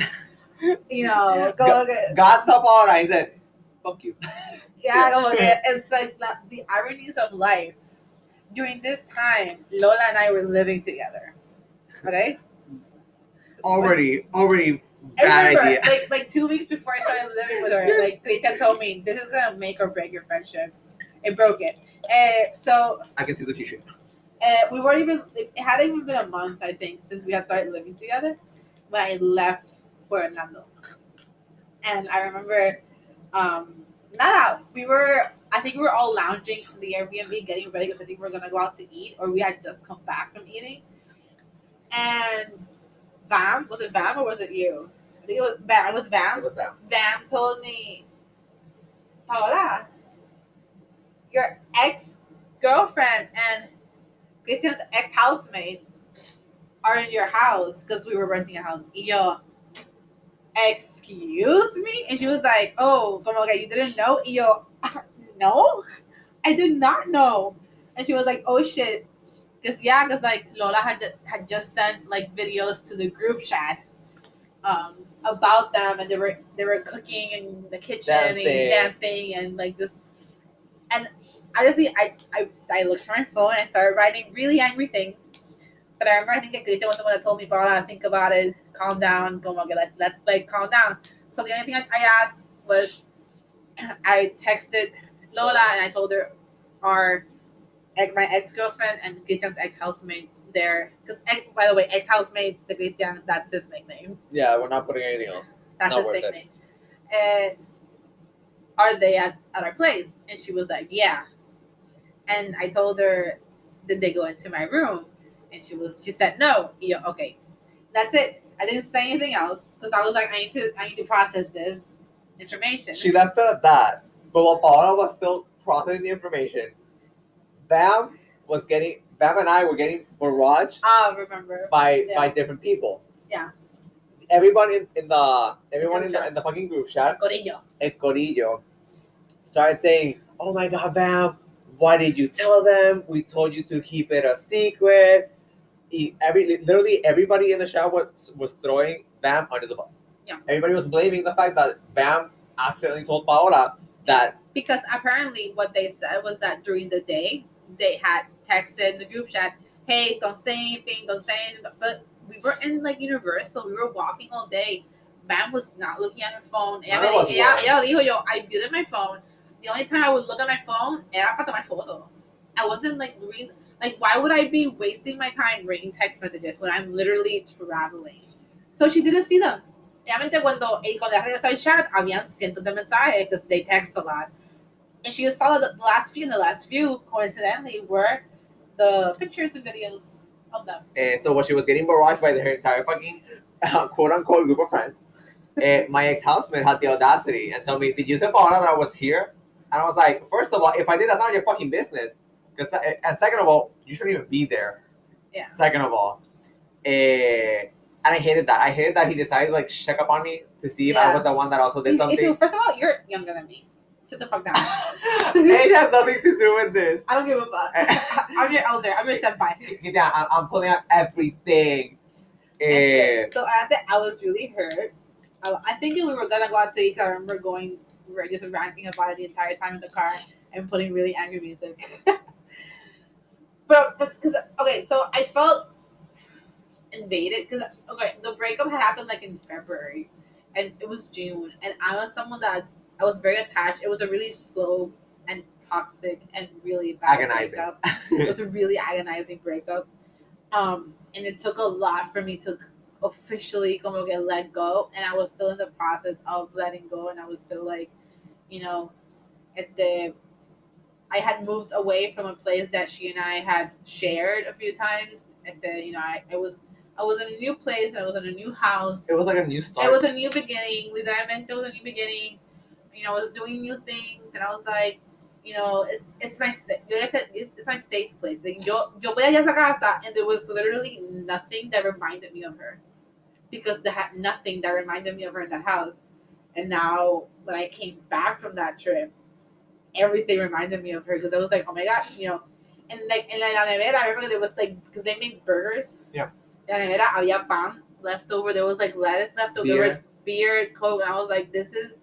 you know, Go- going. God saw Paul and I said, fuck you. Yeah, como que it's like the, the ironies of life. During this time, Lola and I were living together. Okay? Already, already bad remember, idea. like like two weeks before I started living with her, Yes. like Tristan told me this is gonna make or break your friendship. It broke it. And so I can see the future. uh, we weren't even it hadn't even been a month, I think, since we had started living together when I left for Orlando. And I remember um not out. We were I think we were all lounging in the Airbnb getting ready because I think we were gonna go out to eat or we had just come back from eating. And Bam, was it Bam or was it you? I think it was Bam. It was It Bam. was bad. Bam told me, Paola, your ex girlfriend and Christian's ex housemate are in your house because we were renting a house. Y yo, excuse me? And she was like, oh, como que you didn't know? Y yo, no, I did not know. And she was like, oh shit. Because, yeah, because like Lola had, ju- had just sent like videos to the group chat um, about them and they were they were cooking in the kitchen Dancing. and dancing and like this and honestly I, I I looked for my phone and I started writing really angry things. But I remember I think Grita was the one that told me, Paula, think about it, calm down, como que let, let's like calm down. So the only thing I, I asked was I texted Lola and I told her our ex, my ex girlfriend and Grita's ex housemate there. Because by the way, ex housemate, the Grita, that's his nickname. Yeah, we're not putting anything else. That's Not his it. nickname. And are they at, at our place? And she was like, Yeah. And I told her, Did they go into my room? And she was she said no. Yeah, okay. That's it. I didn't say anything else because I was like, I need to I need to process this information. She left it at that. But while Paula was still processing the information, Bam was getting Bam and I were getting barraged Ah, remember. by Yeah. by different people. Yeah. Everyone in, in the everyone in the in the fucking group chat, Corillo. El Corillo, started saying, "Oh my God, Bam, why did you tell them? We told you to keep it a secret." Every literally everybody in the chat was was throwing Bam under the bus. Yeah. Everybody was blaming the fact that Bam accidentally told Paola that Because apparently what they said was that during the day they had texted in the group chat, hey, don't say anything, don't say anything. But we were in like Universal, we were walking all day. Bam was not looking at her phone. Ella, Mama was me- ella, dijo yo, I muted my phone. The only time I would look at my phone era para tomar foto. I wasn't like read like why would I be wasting my time reading text messages when I'm literally traveling? So she didn't see them. Obviamente cuando, cuando ella regresó al chat, habían cientos de mensajes because they text a lot. And she just saw the, the last few, and the last few, coincidentally, were the pictures and videos of them. And so when she was getting barraged by her entire fucking uh, quote unquote group of friends, uh, my ex housemate had the audacity and told me, Did you say Paola that I was here? And I was like, First of all, if I did, that's not your fucking business. Cause, and second of all, you shouldn't even be there. Yeah. Second of all, uh, and I hated that. I hated that he decided to like check up on me to see if I was the one that also did something. you- first of all, you're younger than me. Sit the fuck down. it has nothing to do with this. I don't give a fuck. I'm your elder. I'm your senpai. Yeah, I'm, I'm pulling out everything. Eh, so at the, I was really hurt. I, I think we were gonna go out to eat. I remember going, we were just ranting about it the entire time in the car and putting really angry music. but because okay, so I felt invaded because okay, the breakup had happened like in February, and it was June, and I was someone that's I was very attached. It was a really slow and toxic and really bad Agonizing. breakup. it was a really agonizing breakup. Um, and it took a lot for me to officially como que let go, and I was still in the process of letting go, and I was still like, you know, at the I had moved away from a place that she and I had shared a few times. At the you know, I, I was I was in a new place and I was in a new house. It was like a new start. It was a new beginning. Literalmente it was a new beginning. You know, I was doing new things and I was like, you know, it's it's my yo ya sé, it's, it's my safe place. Like yo yo voy a esa casa and there was literally nothing that reminded me of her. Because there had nothing that reminded me of her in that house. And now when I came back from that trip, everything reminded me of her because I was like, oh my god, you know, and like in la nevera, I remember there was like because they made burgers. Yeah. La nevera había pan left over. There was like lettuce left over. There were Beer. beer, coke, and I was like, this is,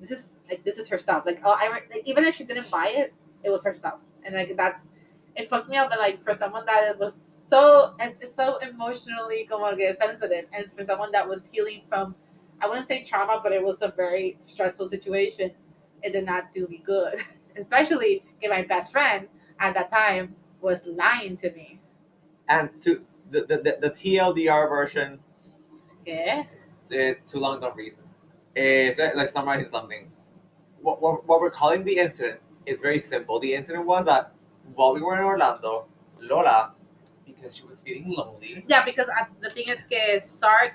this is like this is her stuff. Like oh, I like even if she didn't buy it, it was her stuff, and like that's it fucked me up. But like for someone that it was so it's so emotionally como que sensitive, and for someone that was healing from, I wouldn't say trauma, but it was a very stressful situation. It did not do me good, especially if my best friend at that time was lying to me. And to the, the, the, the TLDR version, Yeah. uh, too long, don't read. Uh, so, like summarizing something. What, what, what we're calling the incident is very simple. The incident was that while we were in Orlando, Lola, because she was feeling lonely, Yeah, because I, the thing is que Sark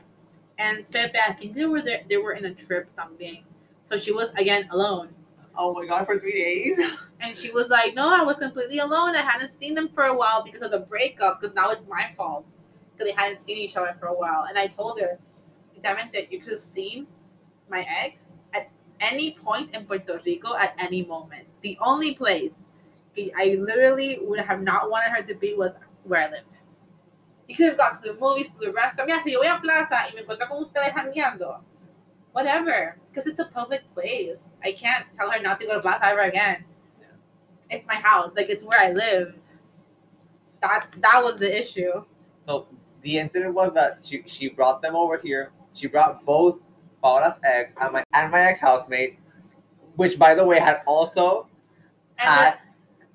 and Pepe, I think they were there, they were in a trip también. So she was again alone. oh my god, for three days. And she was like, No, I was completely alone. I hadn't seen them for a while because of the breakup, because now it's my fault. Because they hadn't seen each other for a while. And I told her, that meant that you could have seen my ex at any point in Puerto Rico at any moment. The only place I literally would have not wanted her to be was where I lived. You could have gone to the movies, to the restaurant. Mira, si yo voy a plaza y me encuentro con ustedes jangueando, whatever, because it's a public place. I can't tell her not to go to plaza ever again. Yeah. It's my house, like it's where I live. That's that was the issue. So the incident was that she, she brought them over here. She brought both Paola's ex and my and my ex housemate, which by the way had also And had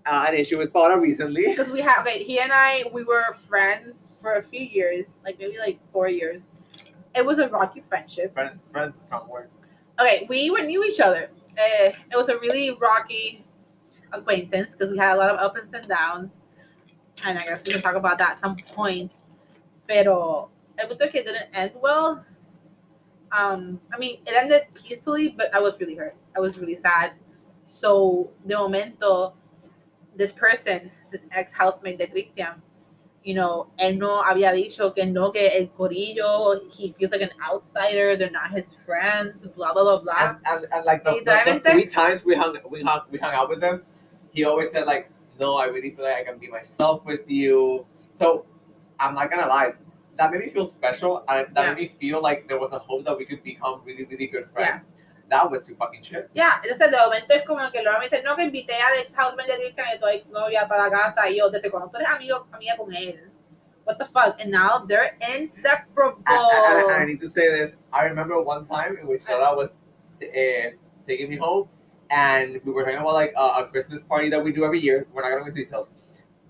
uh, an issue with Paola recently. because we have okay, he and I we were friends for a few years, like maybe like four years. It was a rocky friendship. Friend, friends is strong word. Okay, we were knew each other. Uh, it was a really rocky acquaintance because we had a lot of ups and downs, and I guess we can talk about that at some point. Pero el punto es que it didn't end well. Um, I mean, it ended peacefully, but I was really hurt. I was really sad. So the momento, this person, this ex housemate de Christian, you know, él no había dicho que no, que el corillo, he feels like an outsider, they're not his friends, blah, blah, blah, blah. And, and, and like the, the, the three times we hung we hung we hung out with him, he always said like, "No, I really feel like I can be myself with you." So I'm not gonna lie, that made me feel special, and that Yeah. made me feel like there was a hope that we could become really really good friends. That went to fucking shit. Ya, entonces de momento es como que Laura me dice, no, que invité al ex housemate de Christian y tu ex novia para casa y yo, desde cuando tú eres amigo, amiga con él. What the fuck? And now they're inseparable. And, and- and I need to say this. I remember one time in which Lola was uh, taking me home, and we were talking about like a, a Christmas party that we do every year. We're not gonna go into details.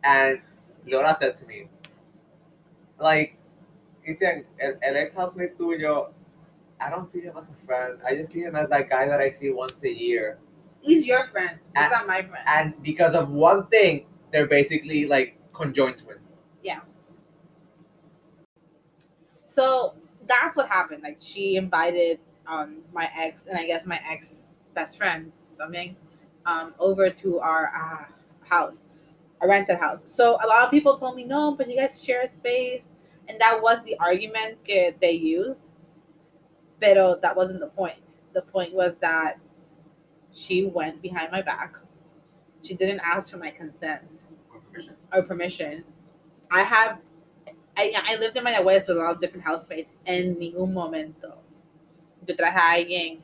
And Lola said to me, like, El, el ex housemate tuyo, I don't see him as a friend. I just see him as that guy that I see once a year. He's your friend. He's And- not my friend. And because of one thing, they're basically like conjoined twins. Yeah. So that's what happened. Like she invited um my ex and I guess my ex best friend, también, um, over to our uh, house, a rented house. So a lot of people told me no, but you guys share a space, and that was the argument they used. Pero that wasn't the point. The point was that she went behind my back. She didn't ask for my consent With permission. or permission. I have, I, I lived in my West with a lot of different housemates. En ningún momento yo traje a alguien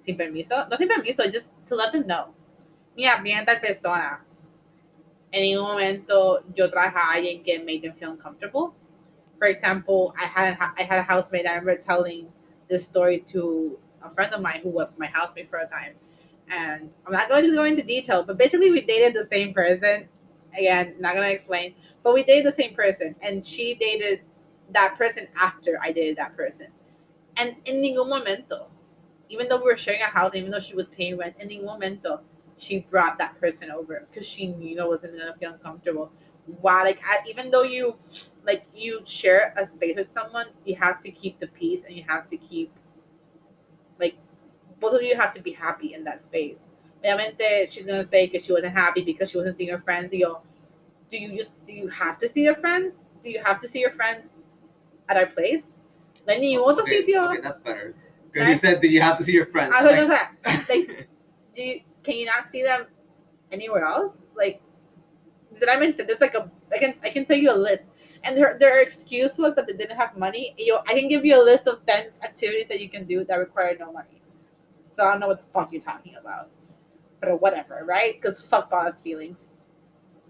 sin permiso, no sin permiso, just to let them know. Mira, viene tal persona. En ningún momento yo traje a alguien que made them feel uncomfortable. For example, I had I had a housemate. I remember telling this story to a friend of mine who was my housemate for a time. And I'm not going to go into detail, but basically we dated the same person. Again, not gonna explain, but we dated the same person, and she dated that person after I dated that person. And in ningún momento, even though we were sharing a house, even though she was paying rent, in ningún momento, she brought that person over because she knew I wasn't gonna feel uncomfortable. Why, like, I, even though you, like, you share a space with someone, you have to keep the peace and you have to keep, like, both of you have to be happy in that space. Obviamente, she's gonna say because she wasn't happy because she wasn't seeing her friends. You know, do you just do you have to see your friends? Do you have to see your friends at our place? Hay ningún otro Okay, sitio. okay, that's better. Because you said, do you have to see your friends?" I I'm was like, like, like, do you, can you not see them anywhere else? Like, did I mean there's like a I can I can tell you a list, and their their excuse was that they didn't have money. You, I can give you a list of ten activities that you can do that require no money. So I don't know what the fuck you're talking about, but whatever, right? Because fuck boss feelings.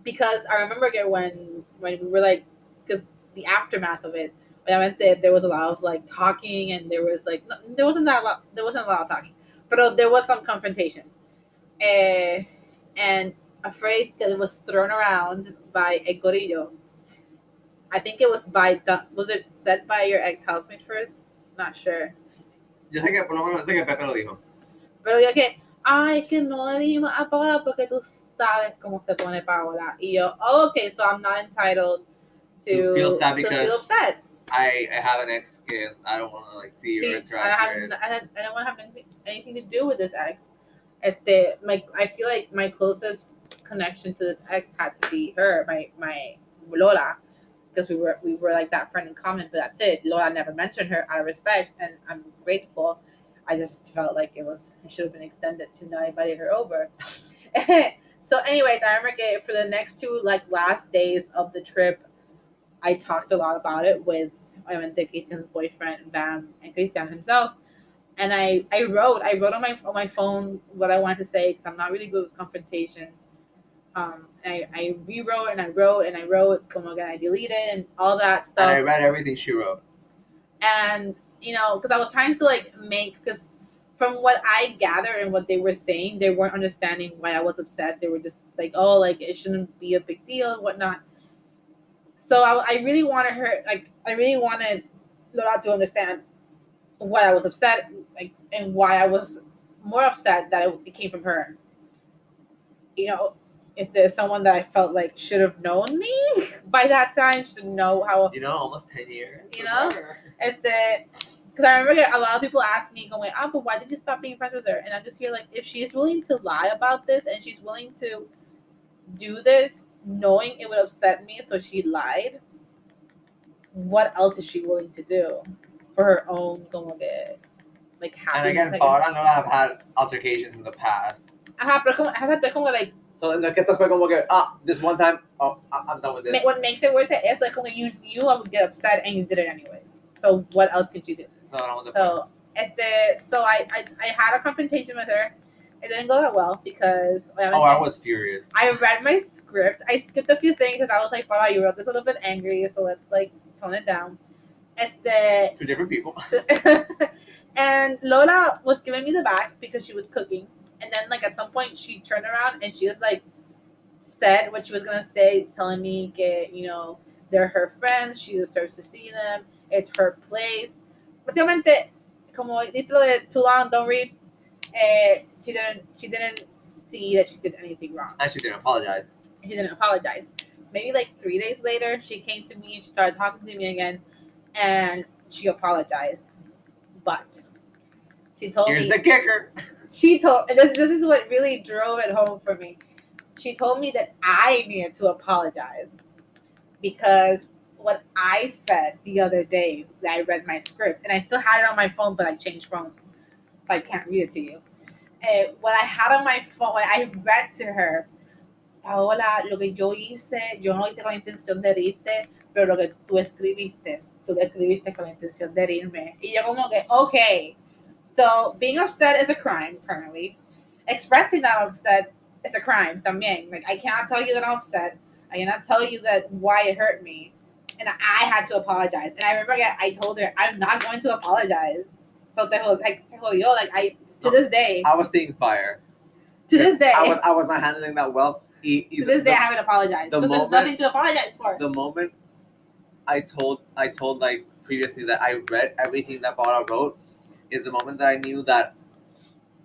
Because I remember again when when we were like, because the aftermath of it. Obviamente, there was a lot of like talking, and there was like no, there wasn't that lot. There wasn't a lot of talking, but uh, there was some confrontation. Eh, and a phrase that was thrown around by a Corillo. I think it was by the, was it said by your ex housemate first? Not sure. Yo sé que por lo menos sé que Pepe lo dijo. Pero yo que, ay, que no le dimos a Paola porque tú sabes cómo se pone Paola. Y yo, oh, okay, so I'm not entitled to, To feel sad to feel because upset. I, I have an ex que I don't want to like see, See, or I interact don't have, I, had- I don't want to have anything, anything to do with this ex. At the my, I feel like my closest connection to this ex had to be her, my my Lola, because we were we were like that friend in common. But that's it. Lola never mentioned her out of respect, and I'm grateful. I just felt like it was it should have been extended to not inviting her over. so, anyways, I remember for the next two like last days of the trip, I talked a lot about it with I obviamente Christian's boyfriend Bam and Christian himself. And I, I wrote I wrote on my on my phone what I wanted to say because I'm not really good with confrontation. Um, I, I rewrote and I wrote and I wrote, como again I deleted and all that stuff And I read everything she wrote. and you know because i was trying to like make because from what i gathered and what they were saying they weren't understanding why i was upset. They were just like oh like it shouldn't be a big deal and whatnot. So i, I really wanted her like i really wanted Laura to understand why i was upset like and why i was more upset that it, it came from her. You know if there's someone that i felt like should have known me by that time should know how You know, almost 10 years. You know? if the because I remember a lot of people ask me, going, "Ah, but why did you stop being friends with her?" And I'm just here like, if she's willing to lie about this and she's willing to do this, knowing it would upset me, so she lied. What else is she willing to do for her own, que, like And happiness? again, like, Paola and Lola have had altercations in the past. Ajá, pero como, ajá, como like So, es que esto fue como que, ah, this one time, oh, I- I'm done with this. what makes it worse is like when you knew I would get upset and you did it anyways. So what else could you do? So, I don't want to So at the so I, I I had a confrontation with her. It didn't go that well because Oh, I was furious. I read my script. I skipped a few things because I was like, "Wow, you wrote this a little bit angry, so let's like tone it down." At the Two different people. and Lola was giving me the back because she was cooking, and then like at some point she turned around and she was like said what she was gonna say, telling me that you know they're her friends, she deserves to see them, it's her place. Básicamente, como el título de Too Long Don't Read, eh, she didn't she didn't see that she did anything wrong. And she didn't apologize. And she didn't apologize. Maybe like three days later, she came to me and she started talking to me again, and she apologized. But she told Here's me the kicker. She told and this this is what really drove it home for me. She told me that I needed to apologize because what I said the other day, I read my script and I still had it on my phone, but I changed phones, so I can't read it to you. Eh, what I had on my phone, I read to her, Paola, lo que yo hice, yo no hice con la intención de herirte, pero lo que tú escribiste, tú escribiste con la intención de herirme. Y yo como que, okay, so being upset is a crime, apparently. Expressing that I'm upset is a crime también. Like I cannot tell you that I'm upset. I cannot tell you that why it hurt me. And I had to apologize. And I remember I I told her I'm not going to apologize. So te jod- like te jodió. Like I to this day, I was seeing fire. to this day, I was, I was not handling that well. Y to this the, day I haven't apologized. the Because there's nothing to apologize for. the moment I told I told like previously that I read everything that Paula wrote is the moment that I knew that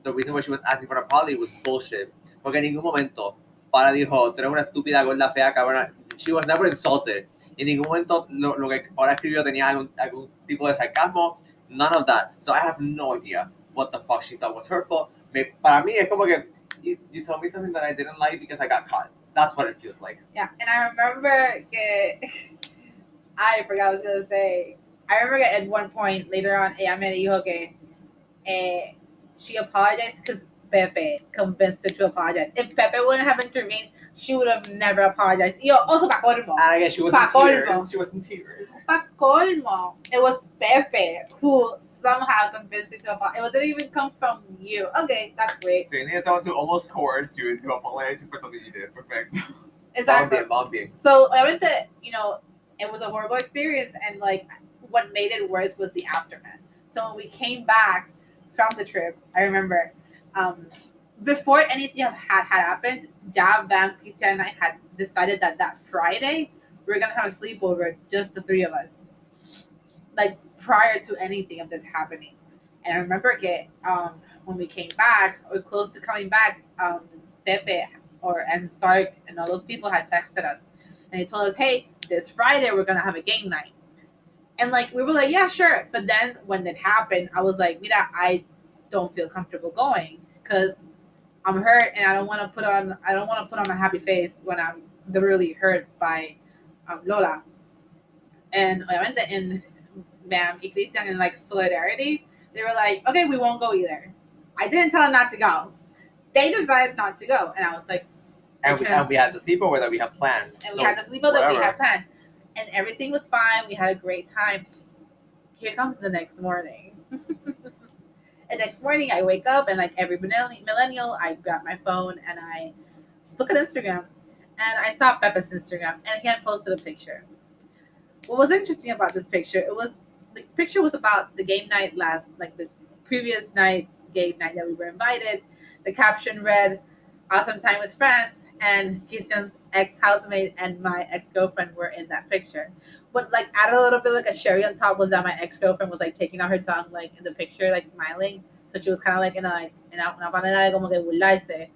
the reason why she was asking for an apology was bullshit. Porque en ningún momento Paula dijo, tú eres una estúpida, gorda, fea, cabrona. She was never insulted. En ningún momento lo, lo que Paula escribió tenía algún, algún tipo de sarcasmo. None of that. So I have no idea what the fuck she thought was hurtful. Me, para mí es como que you, you told me something that I didn't like because I got caught. That's what it feels like. Yeah, and I remember que I forgot what I was gonna say. I remember at one point later on, ella me dijo que eh, she apologized because Pepe convinced her to apologize. If Pepe wouldn't have intervened, she would have never apologized. Yo, also pa colmo. And again, she was Pa in colmo. tears. She was in tears. Pa colmo. It was Pepe who somehow convinced you to apologize. It didn't even come from you. Okay, that's great. So you need someone to almost coerce you into apologizing for something you did. Perfect. Exactly. Bomb bien, bomb bien. So I went to, you know, it was a horrible experience, and like what made it worse was the aftermath. So when we came back from the trip, I remember um, before anything had had happened, Jab, Bam, Kita, and I had decided that that Friday we were gonna have a sleepover, just the three of us, like prior to anything of this happening. And I remember que, um, when we came back or close to coming back, um, Pepe or and Sark and all those people had texted us and they told us, "Hey, this Friday we're gonna have a game night." And like we were like, "Yeah, sure." But then when it happened, I was like, "Mira, I don't feel comfortable going because I'm hurt and I don't want to put on I don't want to put on a happy face when I'm literally hurt by um, Lola." And obviamente in Bam y Cristian in like solidarity, they were like, "Okay, we won't go either." I didn't tell them not to go. They decided not to go, and I was like. And we, and we had the sleepover that we had planned. and So, we had the sleepover that we had planned, and everything was fine. We had a great time. Here comes the next morning. and next morning, I wake up and like every millennial, I grab my phone and I just look at Instagram, and I saw Pepe's Instagram, and he had posted a picture. What was interesting about this picture? It was the picture was about the game night last, like the previous night's game night that we were invited. The caption read, "Awesome time with friends." And Christian's ex housemate and my ex girlfriend were in that picture. But like add a little bit like a cherry on top was that my ex girlfriend was like taking out her tongue like in the picture, like smiling. So she was kind of like in a like in a, una manera de como que burlarse.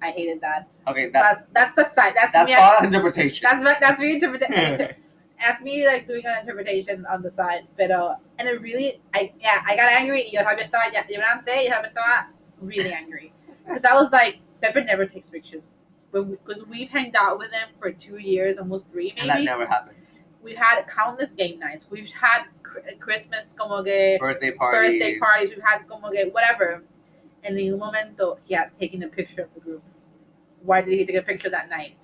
I hated that. Okay, that, That's that's the side. That's, that's me. all interpretation. That's my, that's me interpretation. That's me like doing an interpretation on the side. But uh, and it really, I yeah, I got angry. Yo también estaba ya. Yo estaba really angry because I was like, Pepe never takes pictures. Because we've hanged out with him for two years, almost three and that never happened. We've had countless game nights. We've had cr- Christmas como que Birthday parties. birthday parties. We've had como que whatever. And in un momento, he had taken a picture of the group. Why did he take a picture that night?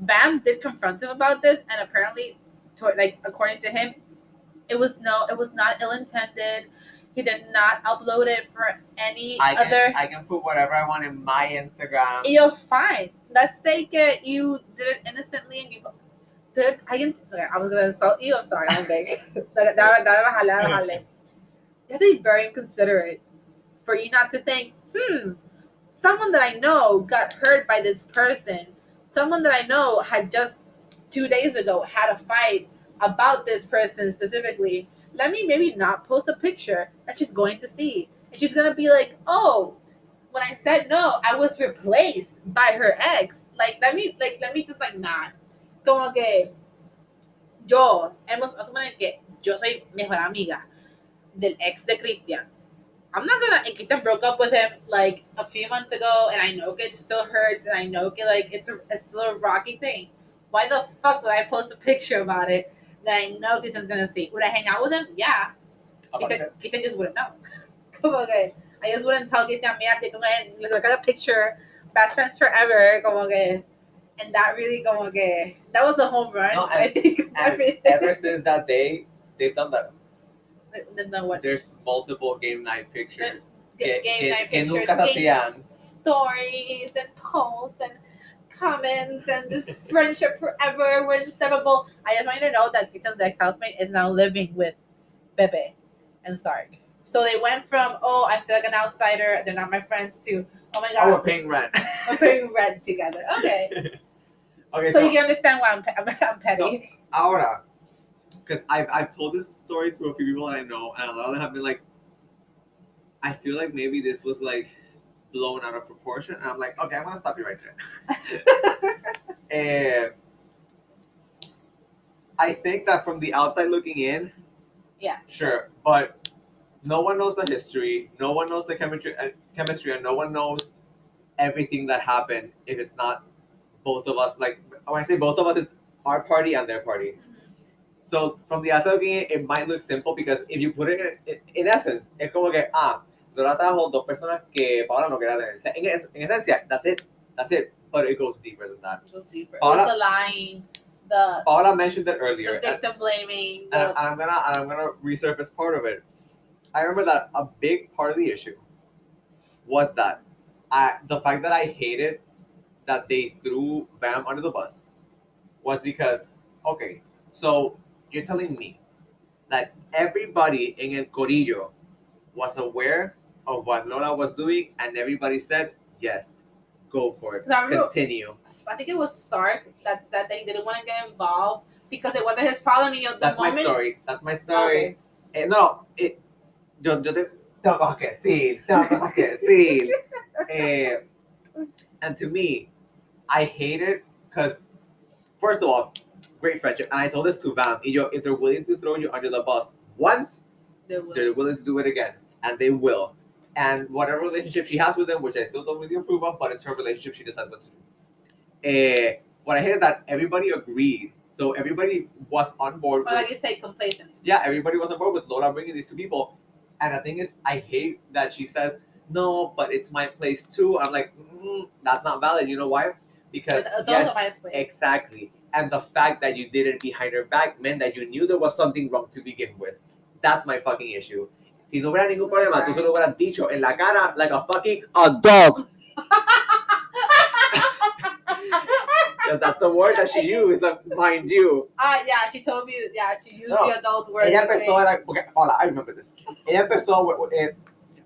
Bam did confront him about this, and apparently, to, like according to him, it was no, it was not ill intended. He did not upload it for any I can, other. I can put whatever I want in my Instagram. You're fine. Let's say that you did it innocently and you did. I. Okay, I was gonna insult you. I'm sorry. I'm big. That- that- that-. You have to be very considerate for you not to think, hmm, someone that I know got hurt by this person. Someone that I know had just two days ago had a fight about this person specifically. Let me maybe not post a picture that she's going to see. And she's gonna be like, oh, when I said no, I was replaced by her ex. Like, let me, like, let me just like not. Como que yo, hemos, vamos a suponer que yo soy mejor amiga del ex de Christian. I'm not gonna, and Christian broke up with him like a few months ago, and I know it still hurts, and I know que, like it's a, it's still a rocky thing. Why the fuck would I post a picture about it that I know Christian's gonna see? Would I hang out with him? Yeah. Christian, Christian just wouldn't know. Como que I just wouldn't tell mira, te como que, look at the picture, best friends forever, como que, and that really como que, that was a home run, No, I and- think, everything. ever since that day, they've done that. Then the what? There's multiple game night pictures. Game que, night que pictures, nunca game stories and posts and comments and this friendship forever. We're inseparable. I just want you to know that Christian's ex housemate is now living with Pepe and Sark. So they went from, oh, I feel like an outsider, they're not my friends, to, oh my Oh, we're god, paying rent. we're paying rent together. Okay. okay, So so, you can understand why I'm, pe- I'm, I'm petty. ahora, because I've I've told this story to a few people that I know, and a lot of them have been like, I feel like maybe this was like blown out of proportion, and I'm like, okay, I'm gonna stop you right there. and eh, I think that from the outside looking in, Yeah. sure, but no one knows the history, no one knows the chemistry, uh, chemistry, and no one knows everything that happened if it's not both of us. Like when I say both of us, it's our party and their party. So from the outside looking in, it might look simple because if you put it in, in, essence, es como que, ah, Dora trajo dos personas que Paola no quería tener. Sea, en, en esencia, that's it. That's it. But it goes deeper than that. It was deeper. It Paula- the lying, the, Paola mentioned it the earlier. and- victim blaming. and, The, and I'm gonna and I'm gonna resurface part of it. I remember that a big part of the issue was that I the fact that I hated that they threw Bam under the bus was because okay, so you're telling me that everybody in El Corillo was aware of what Lola was doing and everybody said yes, go for it. I remember- continue. I think it was Sark that said that he didn't want to get involved because it wasn't his problem. You know, the That's my story. That's my story. Okay. Eh, no, it, yo, yo te, tengo cosas que decir, tengo cosas que decir. Eh, and to me, I hate it because, first of all, great friendship. And I told this to Bam. y yo, if they're willing to throw you under the bus once, There was- they're willing to do it again. And they will. And whatever relationship she has with them, which I still don't really approve of, but it's her relationship, she decides what to do. Eh, what I hate is that everybody agreed. So everybody was on board. But with- like you say, complacent. yeah, everybody was on board with Lola bringing these two people. And the thing is, I hate that she says, no, but it's my place too. I'm like, mm, that's not valid. You know why? Because, It's, yes, also my explain. exactly. And the fact that you did it behind her back meant that you knew there was something wrong to begin with. That's my fucking issue. Si no hubiera ningún problema, tú se lo hubieras dicho en la cara like a fucking adult. Because that's the word that she used, like, mind you. Ah, yeah, she told me. Yeah, she used No, the adult word. Ella empezó, era, porque, Paola, I remember this. Ella empezó, eh,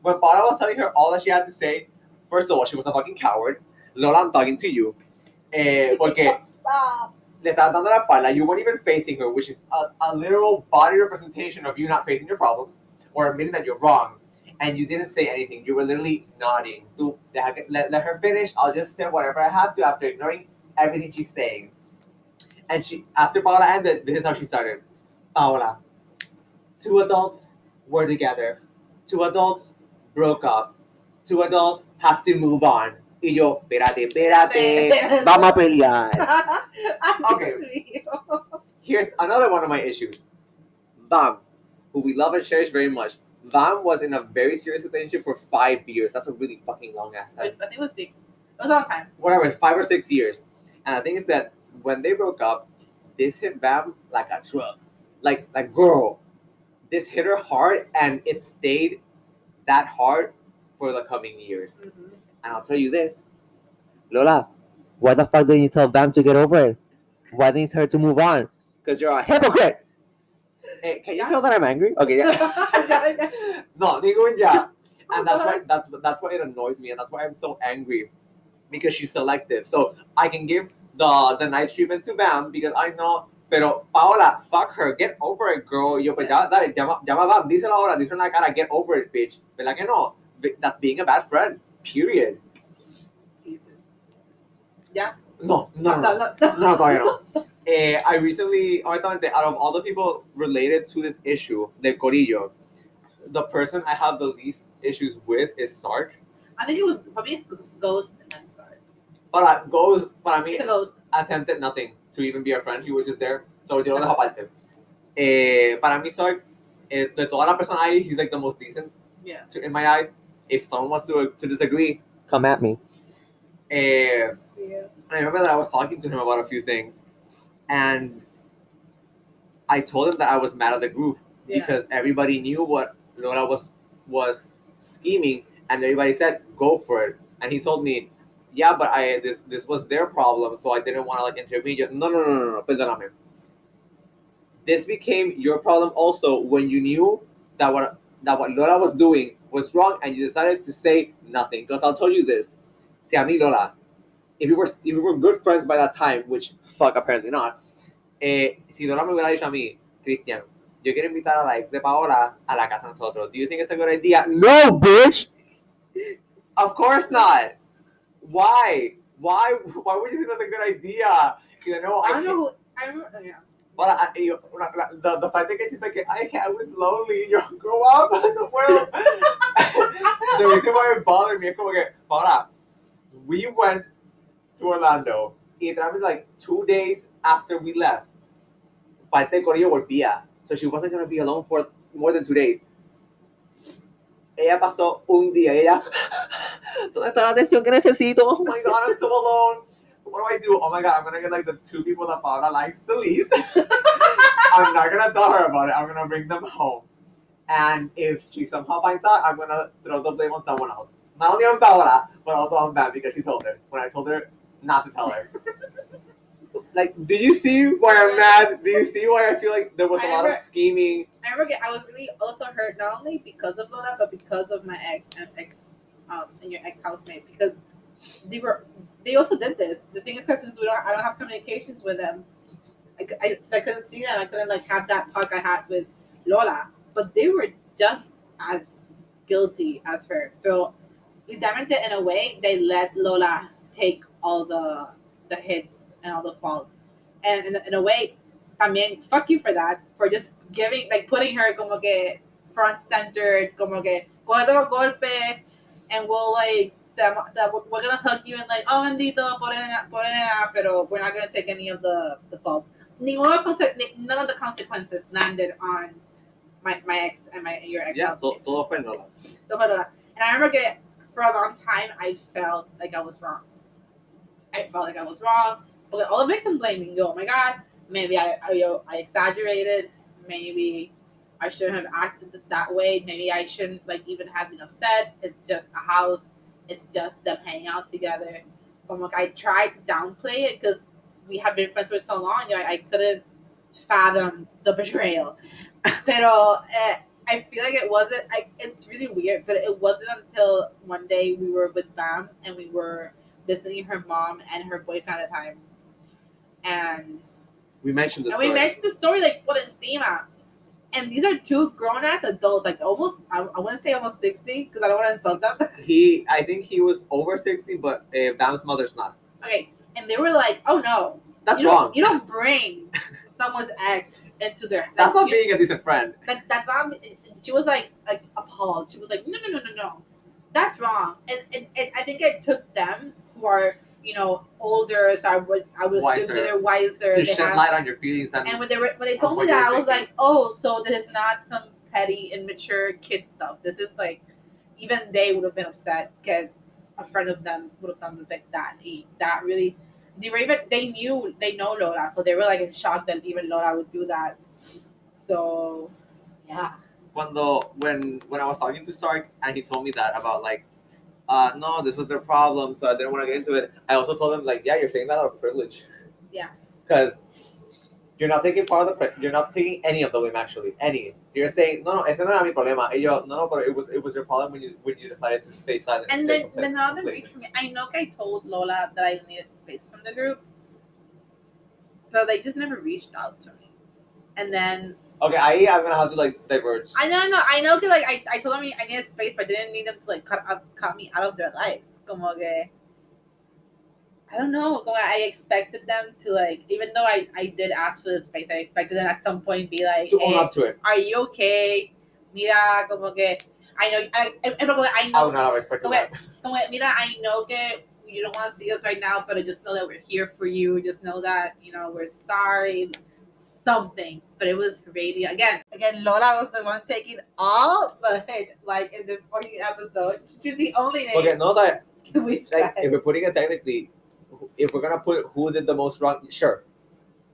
when Paola was telling her all that she had to say, first of all, she was a fucking coward. Lola, I'm talking to you. Eh, porque le estaba dando la espalda. You weren't even facing her, which is a, a literal body representation of you not facing your problems or admitting that you're wrong. And you didn't say anything. You were literally nodding. Tú, let, let her finish. I'll just say whatever I have to after ignoring everything she's saying. And she, after Paola ended, this is how she started. Paola, two adults were together. Two adults broke up. Two adults have to move on. Y yo, espérate, espérate, vamos a pelear. Okay. okay. Here's another one of my issues. Bam, who we love and cherish very much. Bam was in a very serious relationship for five years. That's a really fucking long ass I time. think it was six. It was a long time. Whatever, five or six years. And the thing is that when they broke up, this hit Bam like a truck. Like, like girl, this hit her hard, and it stayed that hard for the coming years. Mhm. And I'll tell you this, Lola, why the fuck didn't you tell Bam to get over it? Why didn't you tell her to move on? Because you're a hypocrite. Hey, can you tell that I'm angry? Okay, yeah. no, ningún ya. And that's why that's that's why it annoys me, and that's why I'm so angry, because she's selective. So I can give the the nice treatment to Bam because I know. Pero Paola, fuck her, get over it, girl. Yo, pues ya, dale, llama, llama Bam, díselo ahora, díselo en la cara, get over it, bitch. ¿Verdad que no? That's being a bad friend. Period. Jesus. No, no, no, no, no, todavía no. Eh, I recently, honestamente, out of all the people related to this issue, the Corillo, the person I have the least issues with is Sark. I think it was probably Ghost and then. But uh, goes, para mí, It's a Ghost. attempted nothing to even be a friend. He was just there. So yo lo dejo aparte. Eh, para mí, Sark, eh, de toda la persona ahí, he's like the most decent Yeah. to, in my eyes. If someone wants to, to disagree, come at me. Eh, Yeah. I remember that I was talking to him about a few things, and I told him that I was mad at the group Yeah. because everybody knew what Laura was was scheming, and everybody said go for it. And he told me, yeah, but I this this was their problem, so I didn't want to like intervene. No, no, no, no, no, perdóname. This became your problem also when you knew that what that what Lola was doing was wrong, and you decided to say nothing. Because I'll tell you this, si a mí Lola, if we were if we were good friends by that time, which fuck apparently not, eh, si Lola me hubiera dicho a mí, Cristian, yo quiero invitar a la ex de Paola a la casa de nosotros. Do you think it's a good idea? No, bitch! Of course not! Why? Why? Why would you think that's a good idea? You know, I don't know. I remember. oh, Yeah. But I, yo, la- la- the, the fact that she's like, I, I was lonely. Yo, grow up. No puedo. the reason why it bothered me como que, Paola, we went to Orlando y literalmente like two days after we left, parte del corillo volvía. So she wasn't going to be alone for more than two days. Ella pasó un día ella, ¿dónde está la atención que necesito? Oh my god, I'm so alone. What do I do? Oh my god, I'm gonna get like the two people that Paola likes the least. I'm not gonna tell her about it. I'm gonna bring them home. And if she somehow finds out, I'm gonna throw the blame on someone else. Not only on Paola, but also on Bam because she told her when I told her not to tell her. like, do you see why I'm mad? Do you see why I feel like there was a lot of scheming? I remember I was really also hurt not only because of Lola, but because of my ex and ex um and your ex housemate because they were they also did this. The thing is, since we don't I don't have communications with them, I, I, I couldn't see them. I couldn't like have that talk I had with Lola, but they were just as guilty as her. Pero literalmente in a way they let Lola take all the the hits and all the faults. and in, a- in a way también fuck you for that for just giving like putting her como que front centered como que coge los golpes and we'll like that, that we're gonna hug you and like oh bendito por nena, por pero we're not gonna take any of the the fault Ninguno conse- ni- none of the consequences landed on my, my ex and my your ex Yeah, to- todo fue Nola. So, hold on. And I remember getting, for a long time, I felt like I was wrong. I felt like I was wrong. All the victim blaming, yo, oh my God, maybe I, I, yo, I exaggerated. Maybe I shouldn't have acted that way. Maybe I shouldn't like even have been upset. It's just a house. It's just them hanging out together. But like I tried to downplay it because we had been friends for so long. You know, I, I couldn't fathom the betrayal. Pero eh, I feel like it wasn't. I, it's really weird, but it wasn't until one day we were with Bam and we were visiting her mom and her boyfriend at the time, and We mentioned this. and we mentioned the story like por encima. And these are two grown ass adults, like almost. I, I want to say almost sixty because I don't want to insult them. He, I think he was over sixty, but uh, Bam's mother's not. okay, and they were like, "Oh no, That's you wrong. You don't bring someone's ex into their. That's not being a decent friend. that that's not she was like like appalled she was like no no no no no that's wrong and, and, and i think it took them who are you know older so i would i would assume Wiser. that they're wiser To they shed have, light on your feelings and, when they were when they told me that i was like oh so this is not some petty immature kid stuff. This is like even they would have been upset because a friend of them would have done this like that that really they were even they knew they know lola so they were like in shock that even lola would do that. So yeah. Cuando when when I was talking to Sark and he told me that about like, uh, no, this was their problem, so I didn't want to get into it. I also told them like, yeah, you're saying that out of privilege. Yeah. Because you're not taking part of the you're not taking any of the blame actually any. You're saying no, no, ese no era mi problema. Y yo, no, no, but it was it was your problem when you when you decided to stay silent. And stay then the other reached me. I know I told Lola that I needed space from the group, but they just never reached out to me. And then Okay, I I'm gonna have to like diverge. I know, no, I know, cause like I, I told them I needed space, but I didn't need them to like cut up, cut me out of their lives. Como que, I don't know. Como I expected them to like, even though I, I did ask for the space, I expected them at some point be like, to own up to it. are you okay? Mira, como que, I know, I, I, I, I I know, would not have expected Okay. that. como que, mira, I know que you don't want to see us right now, but I just know that we're here for you. Just know that you know we're sorry, something. But it was radio again. Again, Lola was the one taking all the hit, like in this fucking episode. She's the only name Okay, no that we've like if we're putting it technically, if we're gonna put who did the most wrong, sure.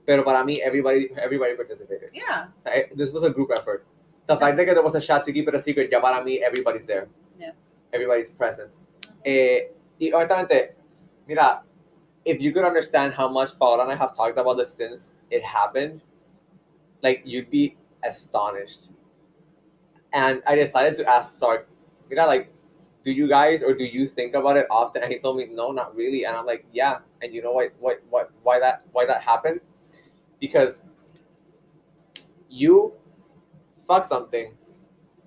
Pero para mí, everybody everybody participated. Yeah, Eh, This was a group effort. The fact that there was a shot to keep it a secret, ya para mí, everybody's there. Yeah. Everybody's present. Eh, y honestamente, mira, if you could understand how much Paola and I have talked about this since it happened, like you'd be astonished. And I decided to ask Sark, you know, like, do you guys or do you think about it often? And he told me, no, not really. And I'm like, yeah. And you know what, why, why, why that, why that happens? Because you fuck something,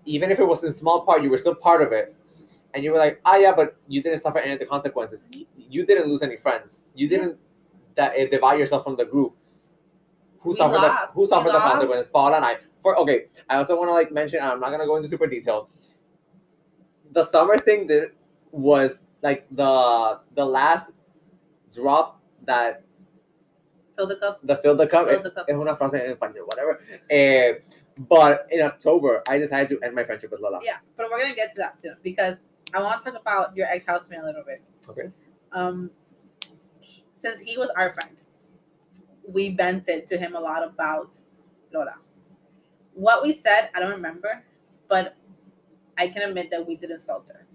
even if it was in small part, you were still part of it, and you were like, ah, yeah, but you didn't suffer any of the consequences. You didn't lose any friends. You didn't that uh, divide yourself from the group. Who suffered the. Who suffered the consequences? Paola and I. For okay, I also want to like mention. I'm not gonna go into super detail. The summer thing that was like the the last drop that Fill the cup. the fill the cup. Fill the cup. Es una frase en español, whatever. Eh, but in October, I decided to end my friendship with Lola. Yeah, but we're gonna get to that soon because I want to talk about your ex housemate a little bit. Okay. Um, since he was our friend, we vented to him a lot about Lola. What we said, I don't remember, but I can admit that we did insult her,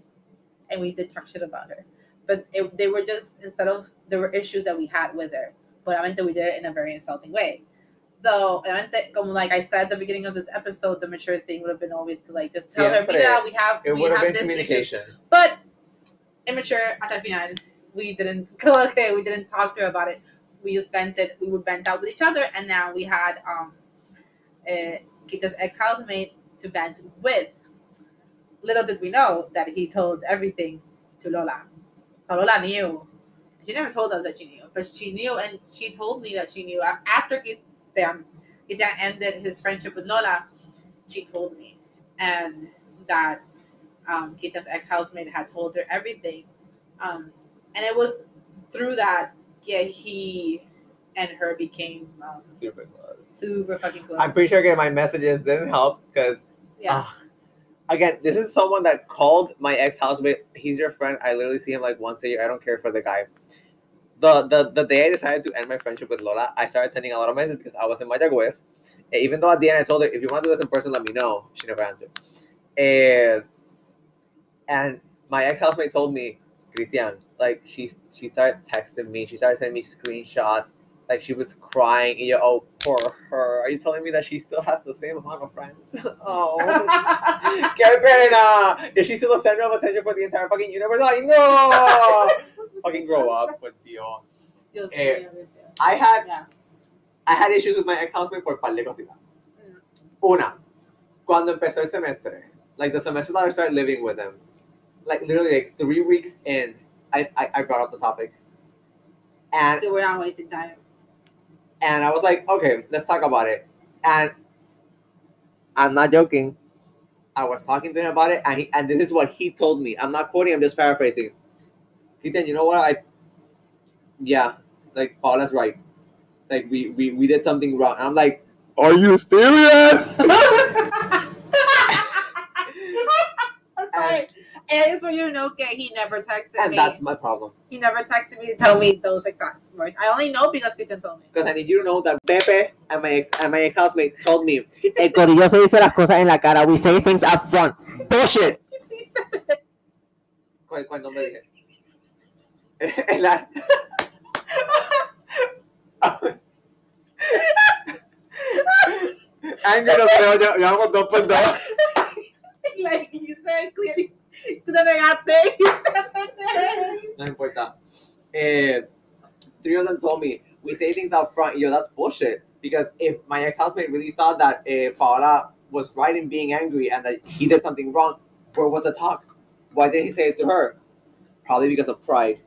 and we did talk shit about her. But it, they were just instead of there were issues that we had with her, but I meant that we did it in a very insulting way. So, obviamente, como like I said at the beginning of this episode, the mature thing would have been always to like just tell her, Siempre. mira, we have It we would have have been this issue." communication. But immature at el final, we didn't okay, we didn't talk to her about it. We just vented, we would vent out with each other, and now we had um uh, Kita's ex housemate to vent with. Little did we know that he told everything to Lola. So Lola knew. She never told us that she knew, but she knew, and she told me that she knew after Kita, Kita ended his friendship with Lola. She told me, and that um, Kita's ex housemate had told her everything, um, and it was through that yeah he and her became um, Super close. super fucking close. I'm pretty sure again my messages didn't help because yeah, again, this is someone that called my ex housemate. He's your friend. I literally see him like once a year. I don't care for the guy. The, the the day I decided to end my friendship with Lola, I started sending a lot of messages because I was in Mayagüez. And even though at the end I told her, if you want to do this in person, let me know. She never answered. And and my ex housemate told me, Christian, like she she started texting me. She started sending me screenshots. Like she was crying. And you're, oh, poor her. Are you telling me that she still has the same amount of friends? oh. ¡Qué pena! Is she still the center of attention for the entire fucking universe? ¡Ay, know. fucking grow up, pues, tío. Dios eh, I had yeah. I had issues with my ex-housemate por par de cositas. Una, cuando empezó el semestre, like the semester that I started living with him, like literally like three weeks in, I, I, I brought up the topic. And So we're not wasting time. and I was like, okay, let's talk about it. And I'm not joking. I was talking to him about it, and he, and this is what he told me. I'm not quoting. I'm just paraphrasing. Ethan, you know what? I yeah, like Paola's right. Like we we we did something wrong. And I'm like, are you serious? I'm And it's for you to know that he never texted and me. that's my problem. He never texted me to tell me those exact words. I only know because Christian told me. Because I need you to know that Pepe and my ex and my ex housemate told me, El corillo se dice las cosas en la cara. We say things up front. Bullshit. ¿Cuál, cuál nombre dije? En la- Angry no creo, ya- llevamos dos por dos. like you said clearly. Tú te pegaste. You said the. No importa. Eh, three of them told me, we say things up front. Yo, that's bullshit. Because if my ex-housemate really thought that uh, Paola was right in being angry and that he did something wrong, where was the talk? Why didn't he say it to her? Probably because of pride.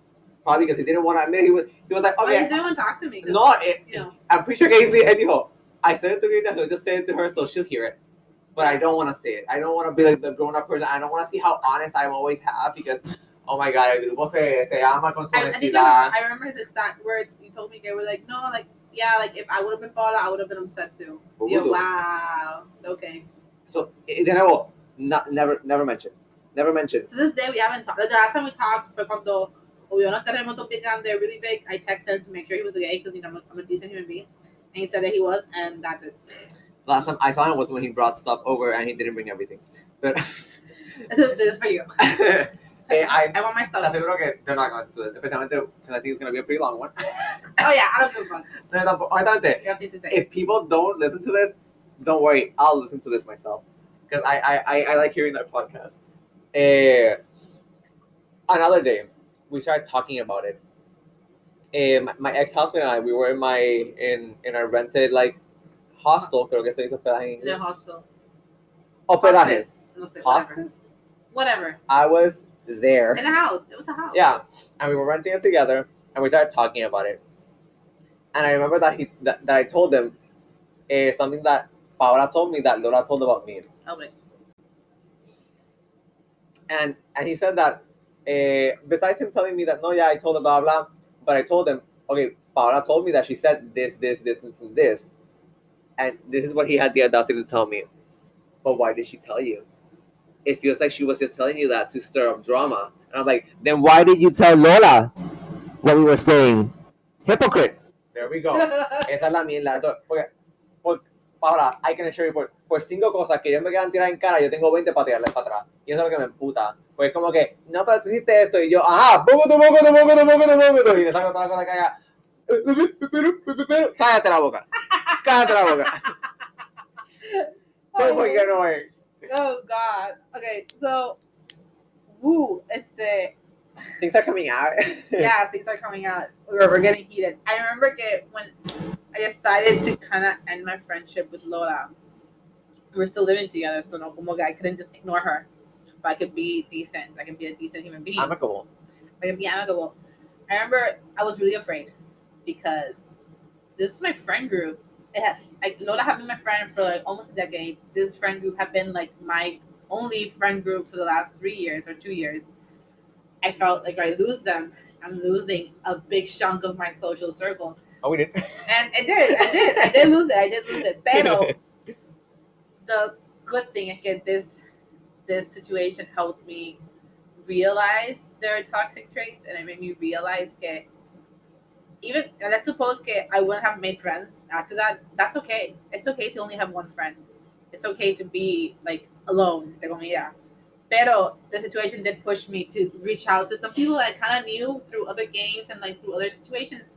Probably because he didn't want to admit it. He was, he was like, Why okay, does anyone talk to me. no, it, You know, I'm pretty sure que él él dijo, I said it to Rita, so just say it to her so she'll hear it. But I don't want to say it. I don't want to be like the grown up person. I don't want to see how honest I always have because, oh my god, el grupo se, se ama con su I, I think I I remember his exact words. You told me they were like, no, like, yeah, like if I would have been Paola, I would have been upset too. Boludo. wow. Okay. So, eh, then I will not, never, never mention. Never mention. To this day, we haven't talked. The last time we talked fue cuando hubo unos terremotos bien grandes, really big. I texted him to make sure he was okay because, you know, I'm a, I'm a decent human being. And he said that he was, and that's it. Last time I saw him was when he brought stuff over and he didn't bring everything. But this is for you. eh, I, I want my te stuff. aseguro que they're not going to do it, especialmente because I think it's going to be a pretty long one. Oh, yeah, I don't give a fuck. No, tampoco- honestamente, You have things to say. if people don't listen to this, don't worry. I'll listen to this myself because I, I, I, I like hearing their podcast. Eh, another day, we started talking about it. Eh, my, my ex husband and I, we were in my in in our rented like hostel, creo que se dice hospedaje en The hostel. Hospedaje. Hospice. No sé, whatever. Whatever. I was there. In a house. It was a house. Yeah, and we were renting it together, and we started talking about it. And I remember that he that, that I told him eh, something that Paola told me that Lola told about me, but and and he said that eh, besides him telling me that no, yeah, I told her blah blah, but I told him okay, Paola told me that she said this, this, this, this, and this, and this is what he had the audacity to tell me. But why did she tell you? It feels like she was just telling you that to stir up drama. And I'm like, then why did you tell Lola what we were saying? Hypocrite. There we go. Esa es la mierda. Porque, por, Paola, I can assure you, por, por cinco cosas que ellos me quedan tirar en cara, yo tengo 20 para tirarles para atrás. Y eso es lo que me emputa. Pues es como que, no, pero tú hiciste esto. Y yo, ajá, bugutu, bugutu, bugutu, bugutu, bugutu. Y le saco toda la cosa que haya. Cállate la boca. Boca. Sí, porque no es. oh God. Okay, so woo, este Things are coming out. yeah, things are coming out. We're, we're getting heated. I remember que when I decided to kind of end my friendship with Lola, we were still living together, so no, como que I couldn't just ignore her. But I could be decent. I can be a decent human being. Amicable. I can be amicable. I remember I was really afraid because this is my friend group. It like Lola have been my friend for like almost a decade. This friend group have been like my only friend group for the last three years or two years. I felt like I lose them. I'm losing a big chunk of my social circle. Oh, we did. And I did, I did, I did lose it. I did lose it. Pero the good thing is that this this situation helped me realize their toxic traits and it made me realize that even let's suppose that I wouldn't have made friends after that, that's okay. It's okay to only have one friend. It's okay to be like alone, entre comillas. Pero the situation did push me to reach out to some people I kind of knew through other games and like through other situations,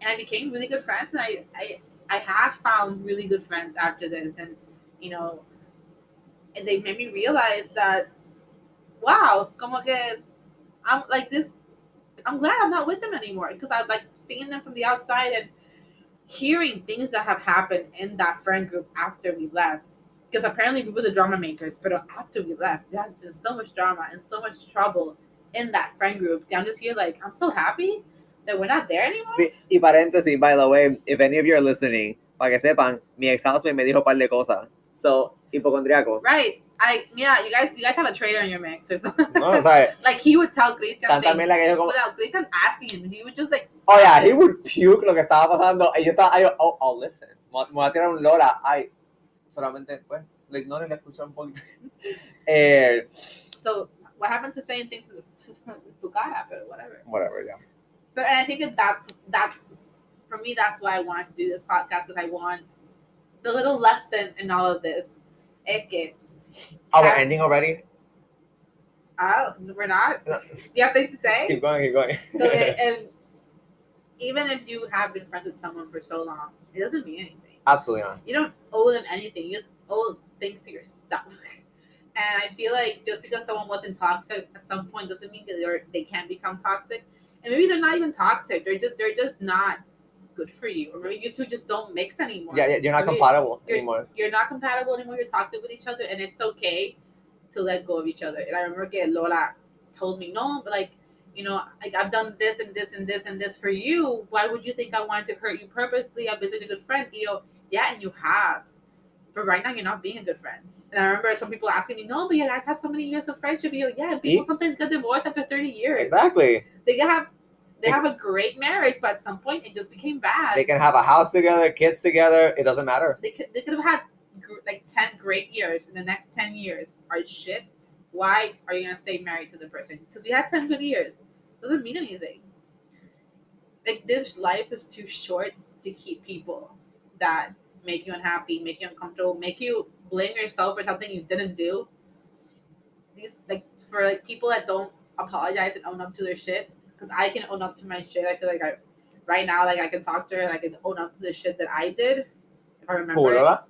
and I became really good friends. And I I I have found really good friends after this, and you know, and they made me realize that wow, como que I'm like this. I'm glad I'm not with them anymore because I've like seeing them from the outside and hearing things that have happened in that friend group after we left. Because apparently we were the drama makers, but after we left, there has been so much drama and so much trouble in that friend group. I'm just here like I'm so happy that we're not there anymore. Sí, y paréntesis, by the way, if any of you are listening, para que sepan, mi ex housemate me dijo un par de cosas. So, hipocondriaco. Right. I yeah, you guys you guys have a traitor in your mix or something. No, sea, like he would tell Christian tanta things mierda que yo como, without Christian asking him. He would just like oh yeah, he would puke lo que estaba pasando. Y yo estaba, ay, oh, oh, listen, me voy a tirar un Lola. Ay, solamente, pues, le ignoro y le escucho un poquito. Eh, so what happened to saying things to, to cara, but whatever. whatever, yeah. But and I think that that's that's for me that's why I wanted to do this podcast because I want the little lesson in all of this. Es que Oh, we're ending already? uh, we're not. Do you have things to say? keep going, keep going. So it, and even if you have been friends with someone for so long, it doesn't mean anything. Absolutely not. You don't owe them anything. You just owe things to yourself. And I feel like just because someone wasn't toxic at some point doesn't mean that they're they can't become toxic. And maybe they're not even toxic. They're just they're just not good for you. Or maybe you two just don't mix anymore. Yeah, yeah, you're not Maybe compatible you're- anymore. You're not compatible anymore. You're toxic with each other, and it's okay to let go of each other. And I remember que Lola told me, no, but like, you know, like I've done this and this and this and this for you. Why would you think I wanted to hurt you purposely? I've been such a good friend. You know, yeah, and you have. But right now, you're not being a good friend. And I remember some people asking me, no, but you guys have so many years of friendship. You know, yeah, people sometimes get divorced after 30 years. Exactly. They have. They have a great marriage, but at some point it just became bad. They can have a house together, kids together. It doesn't matter. they could they could have had gr- like 10 great years and the next 10 years are shit why are you gonna stay married to the person because you had 10 good years doesn't mean anything like this life is too short to keep people that make you unhappy make you uncomfortable make you blame yourself for something you didn't do these like for like people that don't apologize and own up to their shit because i can own up to my shit i feel like i right now like i can talk to her and i can own up to the shit that i did if i remember Who. Lola?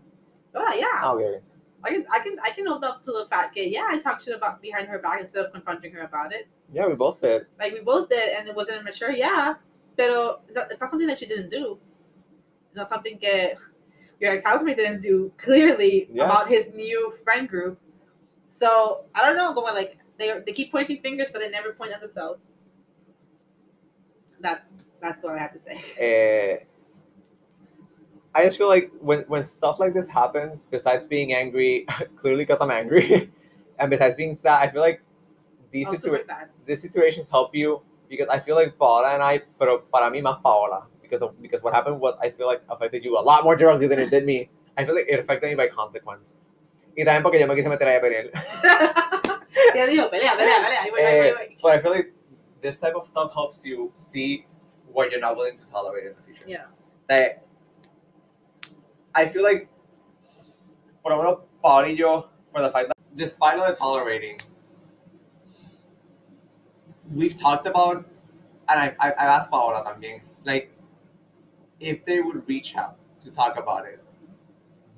Oh yeah, Ah, okay. I can, I can, I can own up to the fact that yeah, I talked shit about behind her back instead of confronting her about it. Yeah, we both did. Like we both did, and it wasn't immature. Yeah, pero it's not- something that she didn't do. It's not something that your ex housemate didn't do clearly Yeah. about his new friend group. So I don't know, going like they they keep pointing fingers, but they never point at themselves. That's that's what I have to say. Eh, I just feel like when when stuff like this happens, besides being angry, clearly because I'm angry, and besides being sad, I feel like these I'm super situa- sad. these situations help you because I feel like Paola and I, pero para mí más Paola because of because what happened what I feel like affected you a lot more directly than it did me. I feel like it affected me by consequence. Y también porque yo me quise meter ahí a pelear. Ya digo, pelea, pelea, pelea. Ahí voy, ahí voy, ahí Eh, but I feel like this type of stuff helps you see what you're not willing to tolerate in the future. Yeah. That I feel like, por lo menos Paola y yo, for the fact that despite all the tolerating, we've talked about, and I, I, I've asked Paola también, like, if they would reach out to talk about it,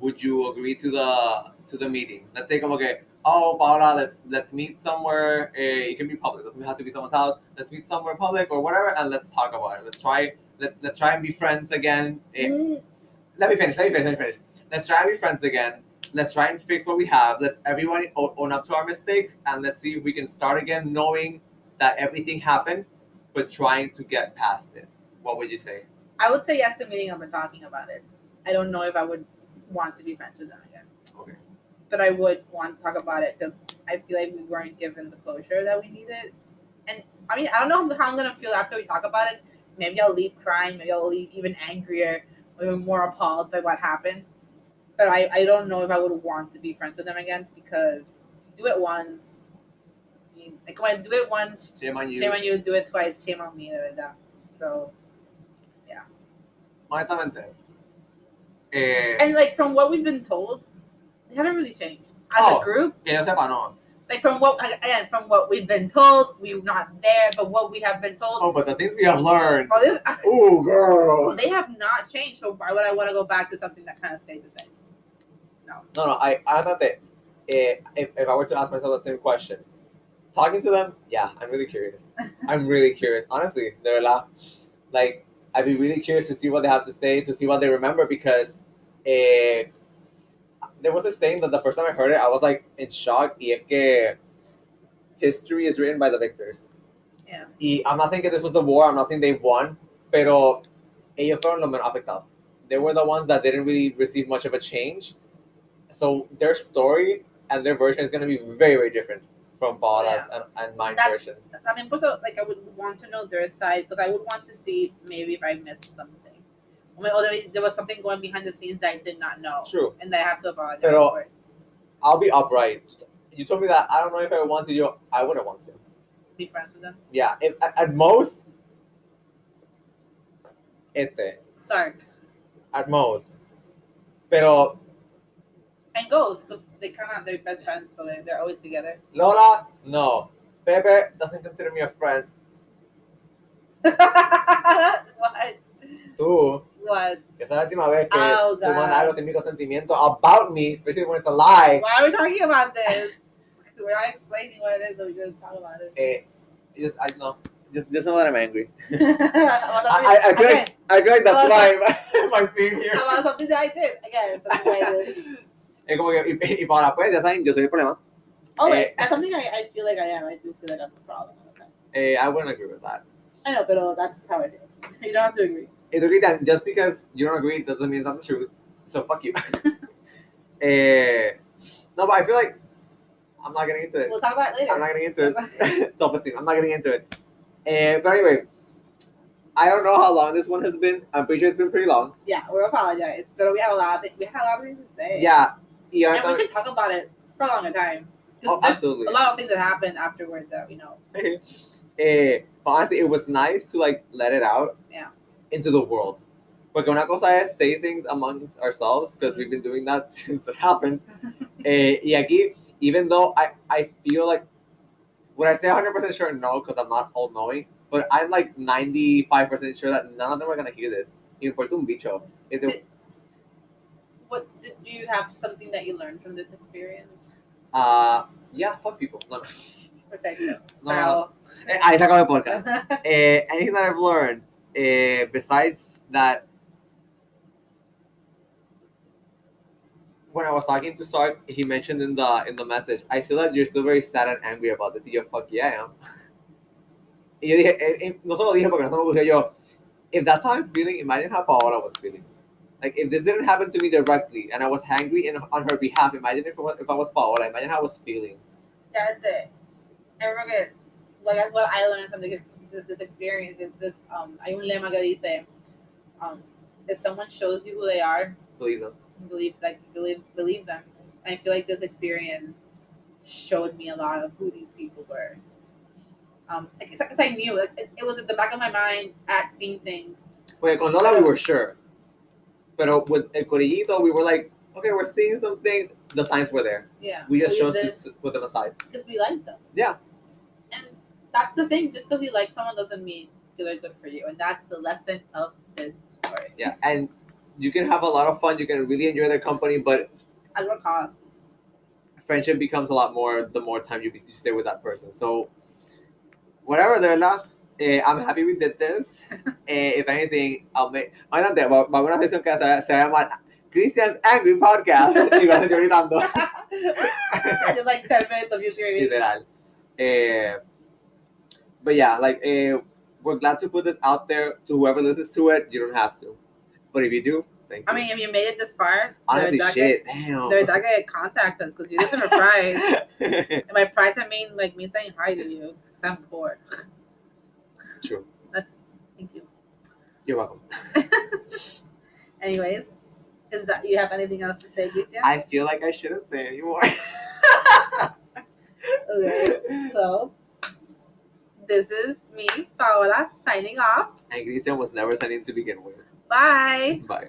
would you agree to the to the meeting? Let's say, como que, oh, Paola, let's let's meet somewhere. Uh, it can be public. Doesn't have to be someone's house. Let's meet somewhere public or whatever, and let's talk about it. Let's try. Let's let's try and be friends again. Eh, Mm, let me finish. Let me finish. Let me finish. Let's try and be friends again. Let's try and fix what we have. Let's everyone own up to our mistakes, and let's see if we can start again, knowing that everything happened, but trying to get past it. What would you say? I would say yes to meeting up and talking about it. I don't know if I would want to be friends with them again. Okay. But I would want to talk about it because I feel like we weren't given the closure that we needed. And I mean, I don't know how I'm gonna feel after we talk about it. Maybe I'll leave crying. Maybe I'll leave even angrier, even more appalled by what happened. But I, I don't know if I would want to be friends with them again because do it once. I mean, like when I do it once, Shame on you. shame on you. Do it twice, shame on me. So Honestamente. Eh, And like from what we've been told, they haven't really changed as Oh. a group. que yo sepa, no. Like from what again from what we've been told, we're not there, but what we have been told, Oh, but the things we have learned. oh, this, Oh, girl. they have not changed. So why would I want to go back to something that kind of stayed the same? No, no. no. I, I thought that eh, if, if I were to ask myself the same question, talking to them, yeah, I'm really curious. I'm really curious. Honestly, they're la- like I'd be really curious to see what they have to say, to see what they remember, because eh, there was this thing that the first time I heard it, I was like in shock. Y es que history is written by the victors. Yeah. Y I'm not saying that this was the war. I'm not saying they won, pero ellos fueron los menos afectados. They were the ones that didn't really receive much of a change. So their story and their version is going to be very, very different from Paola's and, and mine That's- version. I mean, also like I would want to know their side because I would want to see maybe if I missed something. Mean, or there was, there was something going behind the scenes that I did not know, True. and that I had to apologize Pero- for. it. I'll be upright. You told me that I don't know if I want to do. I wouldn't want to. Be friends with them. Yeah. If at, at most, este Sorry, at most. Pero and Ghost because they kind of they're best friends, so they, they're always together. Lola, no. Pepe doesn't consider me a friend. what? Tú, What? que esa es la última vez que Oh, tú God. mandas algo sin mi consentimiento about me, especially when it's a lie. Why are we talking about this? We're not explaining what it is, so we're just talk about it. Eh, just I know. Just just know that I'm angry. I, I, I feel again, like I feel like that's About my my theme here. about something that I did. Again, something that I did. Es como que, y, y para pues, ya saben, yo soy el problema. Oh Eh, wait, that's something I, I feel like I am. I do feel like I'm the problem. Okay. Eh, I wouldn't agree with that. I know, but that's just how it is. You don't have to agree. It's okay that just because you don't agree doesn't mean it's not the truth. So fuck you. eh, no, but I feel like I'm not getting into it. We'll talk about it later. I'm not getting into it. Self-esteem. I'm not getting into it. Uh, but anyway, I don't know how long this one has been. I'm pretty sure it's been pretty long. yeah, we apologize, but we have a lot of we have a lot of things to say. Yeah. Yeah. and we can talk about it for a longer time. oh, absolutely. a lot of things that happened afterwards that we know. Eh, but honestly, it was nice to like let it out Yeah. Into the world. Porque una cosa es say things amongst ourselves because we've been doing that since it happened. eh, y aquí, even though I, I feel like, when I say 100% sure? No, because I'm not all knowing. But I'm like 95% sure that none of them are going to hear this. Y me un bicho. Did- What do do you have something that you learned from this experience? uh, yeah, fuck people. No, no. Perfecto. no, no. Eh, Ahí se acabó el podcast. Eh, anything that I've learned, eh, besides that when I was talking to Sark, he mentioned in the in the message, I feel that you're still very sad and angry about this. Y yo, fuck yeah, I am. Y yo dije, eh, eh, no se lo dije porque no se me yo. If that's how I'm feeling, imagine how Paola was feeling. Like if this didn't happen to me directly and I was angry in, on her behalf, imagine if, if I was Paola, imagine how I was feeling. Yeah, the, I remember like that's what I learned from this, this experience is this um hay un lema que dice um if someone shows you who they are, Believe them. believe like believe believe them. And I feel like this experience showed me a lot of who these people were. Um, because I knew like, it, it was at the back of my mind at seeing things. Wait, con Lola we were sure. but with El Corillito, we were like, okay, we're seeing some things. The signs were there. Yeah, We just chose this to put them aside. because we liked them. Yeah. That's the thing. Just because you like someone doesn't mean they're good for you. And that's the lesson of this story. Yeah, and you can have a lot of fun. You can really enjoy their company, but At what cost? friendship becomes a lot more the more time you, you stay with that person. So, whatever, verdad, eh, I'm happy we did this. Eh, if anything, I'll make. Adelante, va a una sección que se, llama Christian's Angry Podcast. y va a yo gritando. Just like 10 minutes of you screaming. Literal. Eh, but yeah, like, eh, we're glad to put this out there to whoever listens to it. You don't have to. But if you do, thank you. I mean, if you made it this far, honestly, shit, damn. Que, de verdad que contact us because you a prize. and by prize, I mean like me saying hi to you because I'm poor. True. That's, thank you. You're welcome. Anyways, is that, you have anything else to say? I feel like I shouldn't say anymore. Okay, so this is me, Paola, signing off. and Christian was never sending to begin with. Bye. Bye.